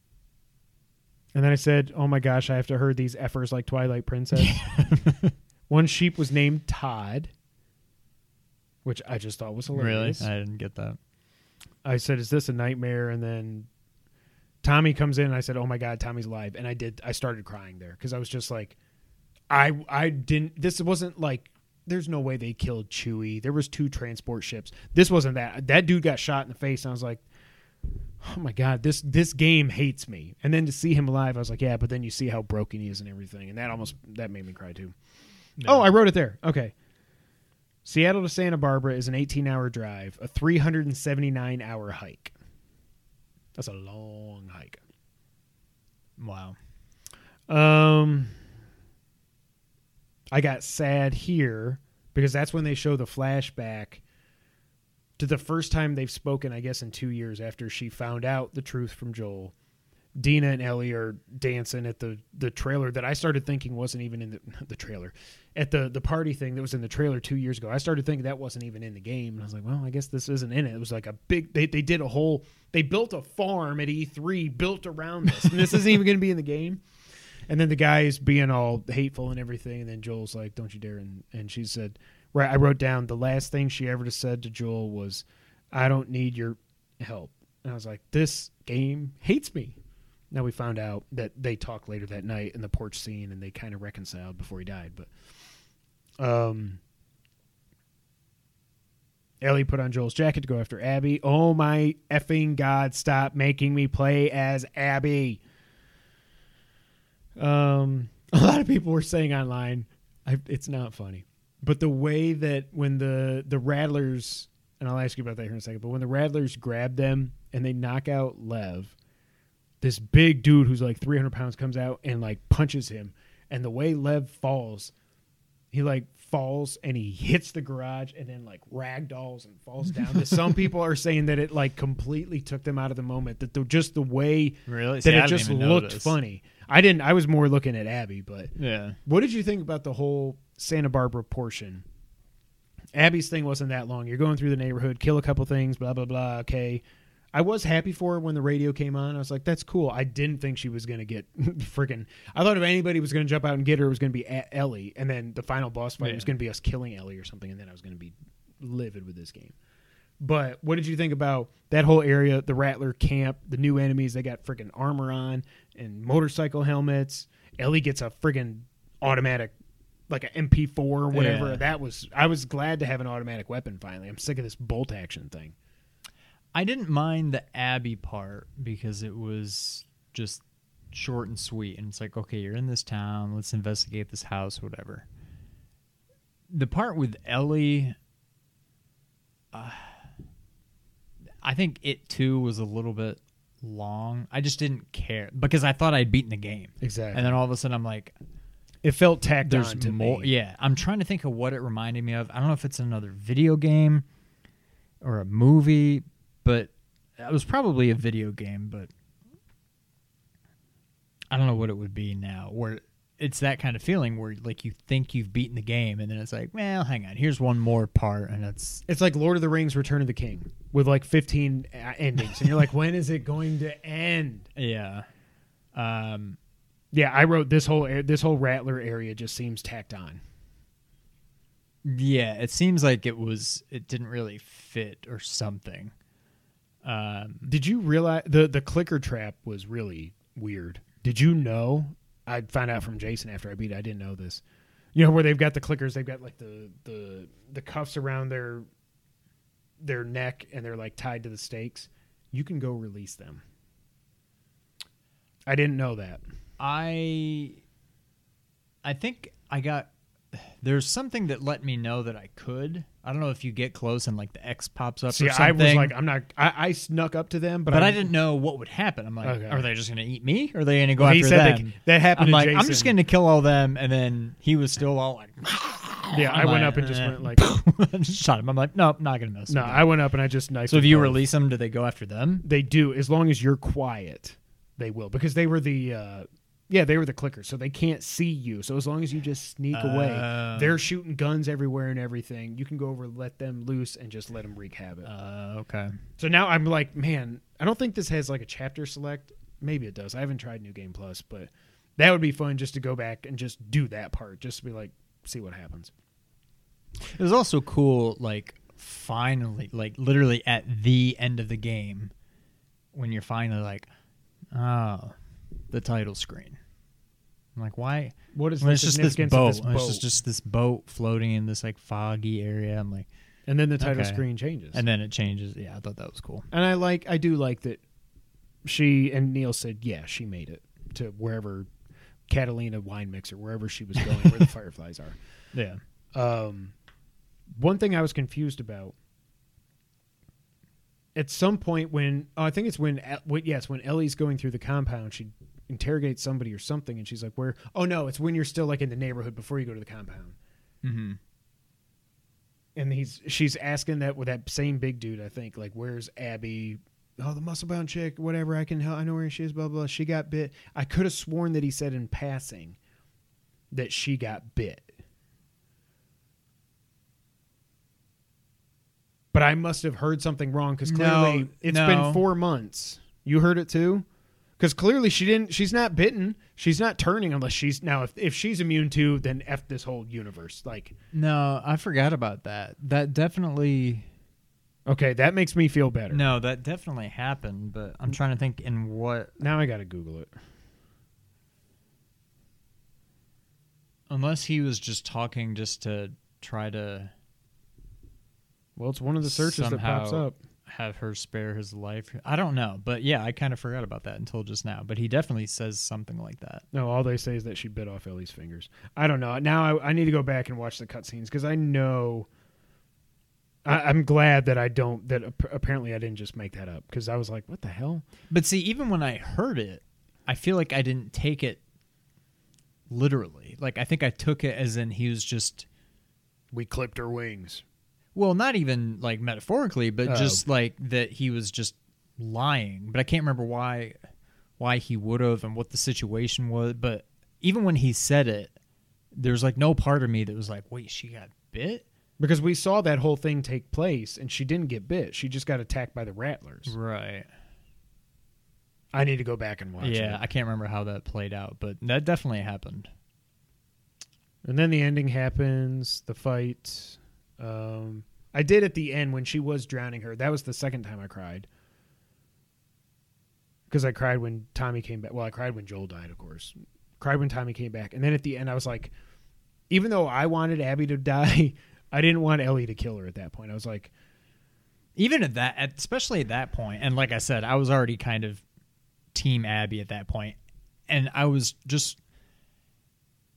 And then I said, "Oh my gosh, I have to herd these effers like Twilight Princess." One sheep was named Todd, which I just thought was really? hilarious. I didn't get that. I said, "Is this a nightmare?" And then Tommy comes in, and I said, "Oh my god, Tommy's alive!" And I did. I started crying there because I was just like, I I didn't. This wasn't like. There's no way they killed Chewie. There was two transport ships. This wasn't that. That dude got shot in the face, and I was like, "Oh my god, this this game hates me." And then to see him alive, I was like, "Yeah," but then you see how broken he is and everything, and that almost that made me cry too. Oh, I wrote it there. Okay. Seattle to Santa Barbara is an 18 hour drive, a 379 hour hike. That's a long hike. Wow. Um, I got sad here because that's when they show the flashback to the first time they've spoken, I guess, in two years after she found out the truth from Joel. Dina and Ellie are dancing at the the trailer that I started thinking wasn't even in the the trailer at the the party thing that was in the trailer two years ago. I started thinking that wasn't even in the game, and I was like, well, I guess this isn't in it. It was like a big. They they did a whole. They built a farm at E3 built around this, and this isn't even going to be in the game. And then the guy is being all hateful and everything, and then Joel's like, "Don't you dare!" And and she said, "Right." I wrote down the last thing she ever said to Joel was, "I don't need your help." And I was like, "This game hates me." Now we found out that they talked later that night in the porch scene, and they kind of reconciled before he died. But, um, Ellie put on Joel's jacket to go after Abby. Oh my effing god! Stop making me play as Abby. Um, a lot of people were saying online, I, it's not funny, but the way that when the the Rattlers, and I'll ask you about that here in a second, but when the Rattlers grab them and they knock out Lev, this big dude who's like 300 pounds comes out and like punches him, and the way Lev falls, he like falls and he hits the garage and then like ragdolls and falls down. Some people are saying that it like completely took them out of the moment. That the, just the way Really? that See, it just looked notice. funny. I didn't. I was more looking at Abby, but Yeah. what did you think about the whole Santa Barbara portion? Abby's thing wasn't that long. You're going through the neighborhood, kill a couple things, blah blah blah. Okay, I was happy for her when the radio came on. I was like, that's cool. I didn't think she was gonna get freaking. I thought if anybody was gonna jump out and get her, it was gonna be A- Ellie, and then the final boss fight Yeah. was gonna be us killing Ellie or something, and then I was gonna be livid with this game. But what did you think about that whole area, the Rattler camp, the new enemies? They got freaking armor on and motorcycle helmets. Ellie gets a friggin' automatic, like an MP4 or whatever. Yeah. That was. I was glad to have an automatic weapon finally. I'm sick of this bolt action thing. I didn't mind the Abby part because it was just short and sweet. And it's like, okay, you're in this town. Let's investigate this house, whatever. The part with Ellie, uh, I think it too was a little bit long. I just didn't care because I thought I'd beaten the game. Exactly. And then all of a sudden, I'm like, it felt tacked there's on to more. me. Yeah, I'm trying to think of what it reminded me of. I don't know if it's another video game or a movie, but it was probably a video game. But I don't know what it would be now. Where it's that kind of feeling where like you think you've beaten the game, and then it's like, well, hang on, here's one more part, and it's It's like Lord of the Rings: Return of the King with like 15 uh, endings, and you're like, when is it going to end? yeah. Um, Yeah, I wrote this whole this whole Rattler area just seems tacked on. yeah, it seems like it was it didn't really fit or something. Um, Did you realize the the clicker trap was really weird? Did you know? I found out from Jason after I beat. it. I didn't know this. You know where they've got the clickers? They've got like the the the cuffs around their their neck, and they're like tied to the stakes. You can go release them. I didn't know that. I I think I got there's something that let me know that I could. I don't know if you get close and like the X pops up See, or something. I was like, I'm not. I, I snuck up to them, but, but I, didn't know what would happen. I'm like, Okay. are they just going to eat me? Or are they going to go He after them? that, that happened. I'm to like, Jason. I'm just going to kill all them, and then he was still all like, Yeah, I I'm went like, up and just went like. just shot him. I'm like, nope, not going to miss. no. I went up and I just knifed. so if you both. release them, do they go after them? they do as long as you're quiet. They will because they were the. uh yeah, they were the clickers, so they can't see you. So as long as you just sneak away, Oh. they're shooting guns everywhere and everything. You can go over, let them loose, and just let them wreak havoc. Uh, okay. So now I'm like, man, I don't think this has like a chapter select. Maybe it does. I haven't tried New Game Plus, but that would be fun just to go back and just do that part, just to be like, see what happens. It was also cool, like finally, like literally at the end of the game, when you're finally like, oh, the title screen. I'm like, why? What is When the it's just this significance boat. of this when It's boat? just, just this boat floating in this like foggy area. I'm like, and then the title Okay. screen changes. and then it changes. Yeah, I thought that was cool. And I like, I do like that she and Neil said, yeah, she made it to wherever Catalina wine mixer, wherever she was going, where the fireflies are. Yeah. Um, one thing I was confused about at some point when oh, I think it's when, when yes when Ellie's going through the compound, she interrogates somebody or something, and she's like, "Where? Oh no, it's when you're still like in the neighborhood before you go to the compound." Mm-hmm. And he's she's asking that with that same big dude. I think like, where's Abby? Oh, the muscle bound chick, whatever. I can help. I know where she is. Blah blah. blah. She got bit. I could have sworn that he said in passing that she got bit. But I must have heard something wrong because No, clearly it's no. been four months. You heard it too, because clearly she didn't. She's not bitten. She's not turning unless she's now. If if she's immune to, then f this whole universe. Like, No, I forgot about that. That definitely okay, that makes me feel better. no, that definitely happened. But I'm trying to think in what Now I got to Google it. unless he was just talking just to try to Well, it's one of the searches that pops up. Have her spare his life. I don't know, but yeah, I kind of forgot about that until just now. But he definitely says something like that. No, all they say is that she bit off Ellie's fingers. I don't know. Now I, I need to go back and watch the cutscenes because I know. I, I'm glad that I don't. That ap- apparently I didn't just make that up because I was like, "What the hell?" But see, even when I heard it, I feel like I didn't take it literally. Like I think I took it as in he was just We clipped her wings. Well, not even like metaphorically, but Oh. just like that he was just lying. But I can't remember why why he would have and what the situation was. But even when he said it, there's like no part of me that was like, wait, she got bit. Because we saw that whole thing take place and she didn't get bit. She just got attacked by the rattlers. Right. I need to go back and watch yeah, it. I can't remember how that played out, but that definitely happened. And then the ending happens, the fight. Um, I did at the end when she was drowning her. That was the second time I cried. Because I cried when Tommy came back. Well, I cried when Joel died, of course. Cried when Tommy came back. And then at the end, I was like, even though I wanted Abby to die, I didn't want Ellie to kill her at that point. I was like, even at that at, especially at that point and like i said i was already kind of team abby at that point and i was just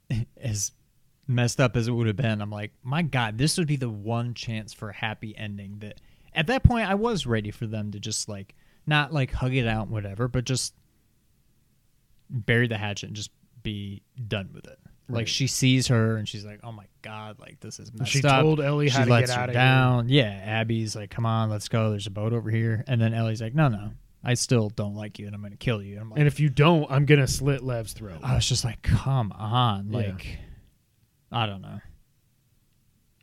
as messed up as it would have been i'm like my god this would be the one chance for a happy ending that at that point i was ready for them to just like not like hug it out whatever but just bury the hatchet and just be done with it like she sees her and she's like oh my god like this is messed she up told Ellie she how to get out of down. Yeah, Abby's like, "Come on, let's go. There's a boat over here." And then Ellie's like, "No, no, I still don't like you, and I'm going to kill you." And I'm like, And if you don't, I'm going to slit Lev's throat. I was just like, "Come on!" Yeah. I don't know.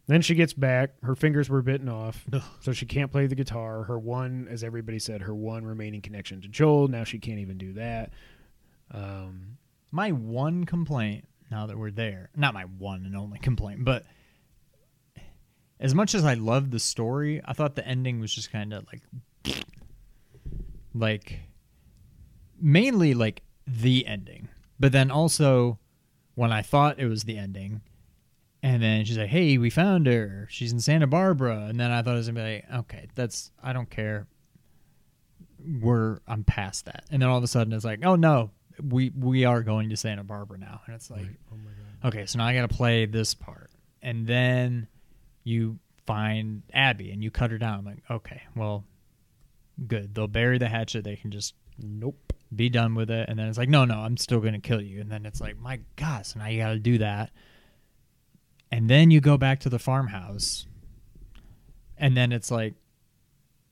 Then she gets back. Her fingers were bitten off, Ugh. so she can't play the guitar. Her one, as everybody said, her one remaining connection to Joel. Now she can't even do that. Um, My one complaint, now that we're there, not my one and only complaint, but as much as I loved the story, I thought the ending was just kind of like, like, mainly like the ending. But then also, when I thought it was the ending, and then she's like, "Hey, we found her. She's in Santa Barbara." And then I thought it was gonna be like, "Okay, that's I don't care. We're I'm past that." And then all of a sudden, it's like, "Oh no, we we are going to Santa Barbara now." And it's like, oh my god! okay, so now I got to play this part, and then you find Abby and you cut her down. I'm like, okay, well, good. They'll bury the hatchet. They can just Nope. be done with it. And then it's like, no, no, I'm still going to kill you. And then it's like, my gosh, so now you got to do that. And then you go back to the farmhouse. And then it's like,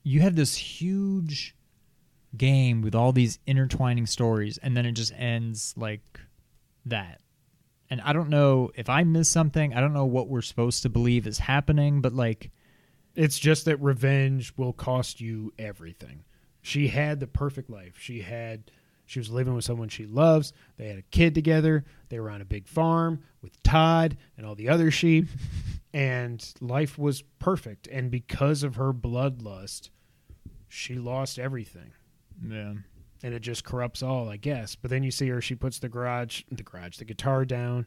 you have this huge game with all these intertwining stories. And then it just ends like that. And I don't know if I missed something. I don't know what we're supposed to believe is happening, but like, It's just that revenge will cost you everything. She had the perfect life. She had she was living with someone she loves. They had a kid together. They were on a big farm with Todd and all the other sheep. and life was perfect. And because of her bloodlust, she lost everything. yeah. And it just corrupts all, I guess. But then you see her, she puts the garage the garage, the guitar down.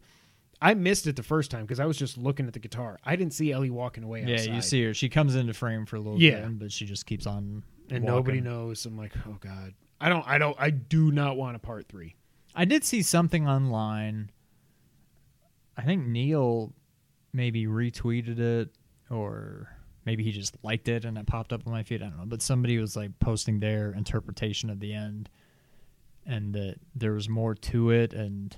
I missed it the first time because I was just looking at the guitar. I didn't see Ellie walking away Yeah, outside. you see her. She comes into frame for a little Yeah. bit, but she just keeps on. and walking. nobody knows. I'm like, oh god, I don't, I don't, I do not want a part three. I did see something online. I think Neil maybe retweeted it, or maybe he just liked it and it popped up on my feed. I don't know, but somebody was like posting their interpretation of the end, and that there was more to it, and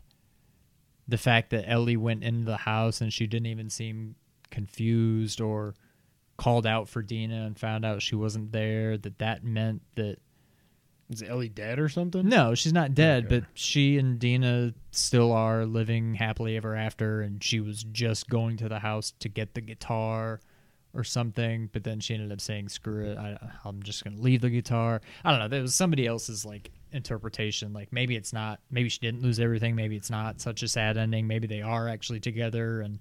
the fact that Ellie went into the house and she didn't even seem confused or called out for Dina and found out she wasn't there, that that meant that Is Ellie dead or something? no, she's not dead, Okay. but she and Dina still are living happily ever after, and she was just going to the house to get the guitar or something, but then she ended up saying, "Screw it, I, I'm just going to leave the guitar." I don't know. There was somebody else's like interpretation. Like maybe it's not. Maybe she didn't lose everything. Maybe it's not such a sad ending. Maybe they are actually together, and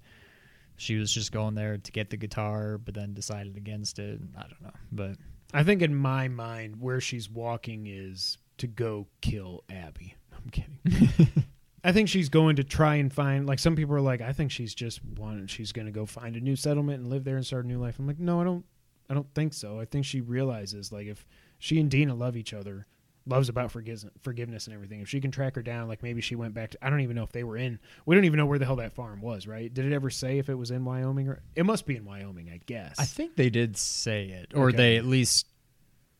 she was just going there to get the guitar, but then decided against it. I don't know, but I think in my mind, where she's walking is to go kill Abby. I'm kidding. I think she's going to try and find like some people are like, I think she's just one. She's going to go find a new settlement and live there and start a new life. I'm like, no, I don't. I don't think so. I think she realizes like if she and Dina love each other, loves about forgiveness, forgiveness and everything. If she can track her down, like maybe she went back to. I don't even know if they were in. We don't even know where the hell that farm was. Right? Did it ever say if it was in Wyoming or? It must be in Wyoming, I guess. I think they did say it, or Okay. they at least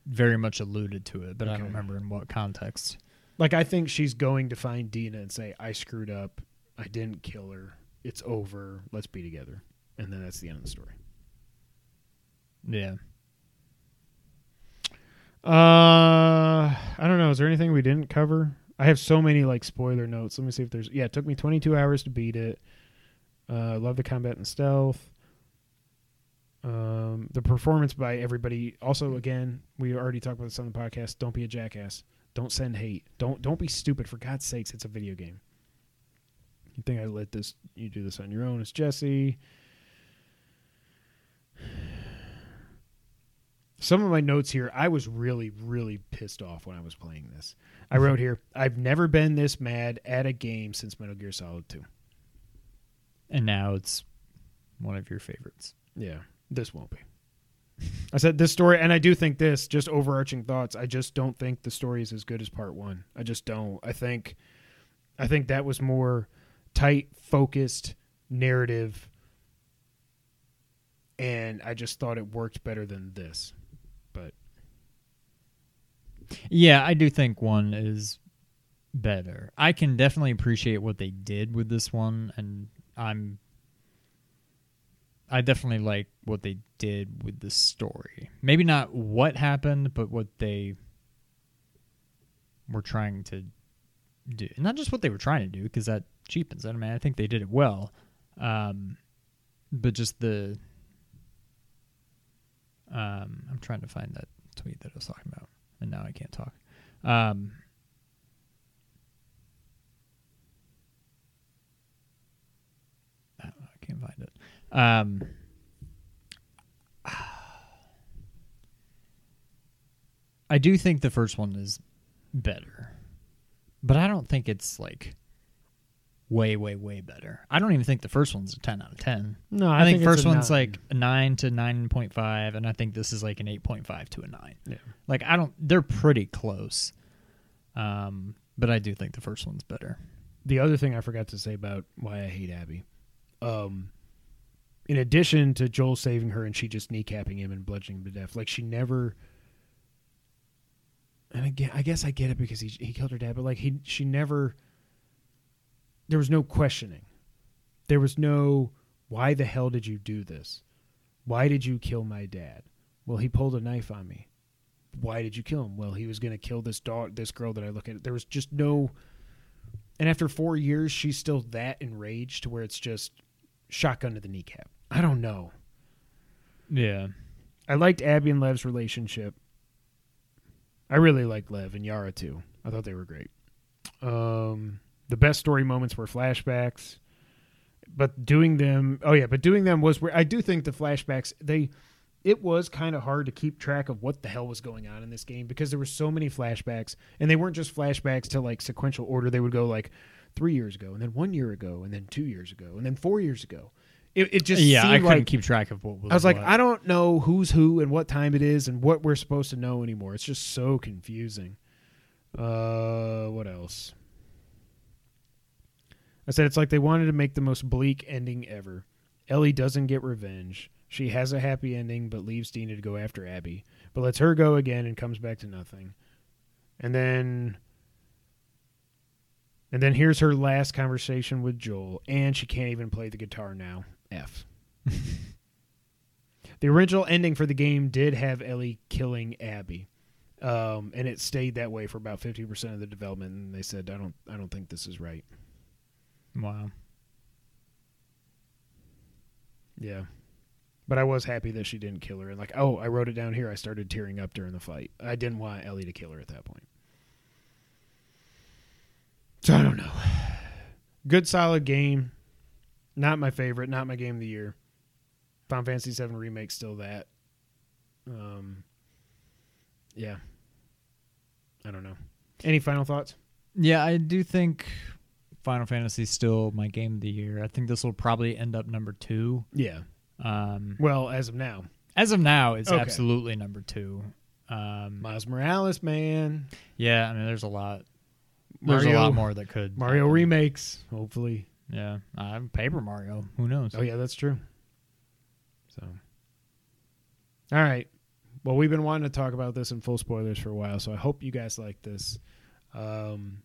very much alluded to it, but I don't remember in what context. Like I think she's going to find Dina and say, "I screwed up. I didn't kill her. It's over. Let's be together." And then that's the end of the story. Yeah. Uh, I don't know. Is there anything we didn't cover? I have so many like spoiler notes. Let me see if there's. Yeah, it took me 22 hours to beat it. Uh, love the combat and stealth. Um, the performance by everybody. Also, again, we already talked about this on the podcast. Don't be a jackass. Don't send hate. Don't don't be stupid. For God's sakes, it's a video game. You think I let this? You do this on your own? It's Jesse. Some of my notes here, I was really, really pissed off when I was playing this. I wrote here, I've never been this mad at a game since Metal Gear Solid 2. And now it's one of your favorites. Yeah, this won't be. I said this story, and I do think this, just overarching thoughts, I just don't think the story is as good as part one. I just don't. I think I think that was more tight, focused narrative, and I just thought it worked better than this. Yeah, I do think one is better. I can definitely appreciate what they did with this one, and I'm. I definitely like what they did with the story. Maybe not what happened, but what they were trying to do. Not just what they were trying to do, because that cheapens it. I mean, I think they did it well. Um, but just the. Um, I'm trying to find that tweet that I was talking about, and now I can't talk. Um, I can't find it. Um, I do think the first one is better, but I don't think it's like way, way, way better. I don't even think the first one's a ten out of ten. no, I, think, first one's like a nine to nine point five, and I think this is like an eight point five to a nine. Yeah. Like I don't, they're pretty close. Um, but I do think the first one's better. the other thing I forgot to say about why I hate Abby, um, in addition to Joel saving her and she just kneecapping him and bludgeoning him to death, like she never. And again, I guess I get it because he he killed her dad, but like he she never. There was no questioning. There was no why the hell did you do this? Why did you kill my dad? Well, he pulled a knife on me. Why did you kill him? Well, he was going to kill this dog, this girl that I look at. There was just no and after four years, she's still that enraged to where it's just shotgun to the kneecap. I don't know. Yeah. I liked Abby and Lev's relationship. I really liked Lev and Yara too. I thought they were great. Um, the best story moments were flashbacks, but doing them. Oh yeah, but doing them was where I do think the flashbacks they. It was kind of hard to keep track of what the hell was going on in this game because there were so many flashbacks, and they weren't just flashbacks to like sequential order. They would go like three years ago, and then one year ago, and then two years ago, and then four years ago. It, it just yeah, I couldn't like keep track of what was I was like, what. I don't know who's who and what time it is and what we're supposed to know anymore. It's just so confusing. Uh, what else? I said it's like they wanted to make the most bleak ending ever. Ellie doesn't get revenge. She has a happy ending, but leaves Dina to go after Abby, but lets her go again and comes back to nothing. And then, and then here's her last conversation with Joel, and she can't even play the guitar now. F. The original ending for the game did have Ellie killing Abby, um, and it stayed that way for about fifty percent of the development. And they said, "I don't, I don't think this is right." Wow. Yeah, but I was happy that she didn't kill her. And like, oh, I wrote it down here. I started tearing up during the fight. I didn't want Ellie to kill her at that point. So I don't know. Good, solid game. Not my favorite. Not my game of the year. Final Fantasy VII remake still that. Um, yeah. I don't know. Any final thoughts? Yeah, I do think Final Fantasy is still my game of the year. I think this will probably end up number two. Yeah. Um, Well, as of now, as of now, it's Okay. absolutely number two. Um, Miles Morales, man. yeah, I mean, there's a lot. There's a lot more that could Mario happen. remakes, hopefully. Yeah, uh, Paper Mario. Who knows? Oh yeah, that's true. So, all right. Well, we've been wanting to talk about this in full spoilers for a while, so I hope you guys like this. Um,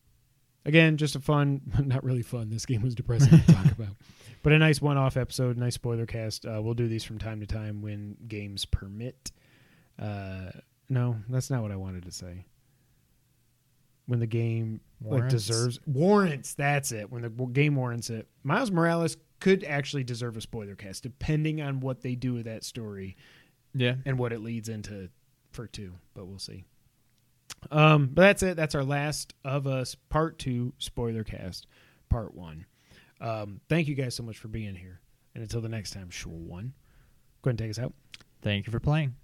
again, just a fun, not really fun. This game was depressing to talk about, but a nice one-off episode, nice spoiler cast. Uh, we'll do these from time to time when games permit. Uh, no, that's not what I wanted to say. When the game like Warrants? deserves warrants, that's it. When the game warrants it, Miles Morales could actually deserve a spoiler cast, depending on what they do with that story Yeah. and what it leads into for two. But we'll see. Um, but that's it. That's our last of us part two spoiler cast, part one. Um, thank you guys so much for being here, and until the next time, sure one. Go ahead and take us out. Thank you for playing.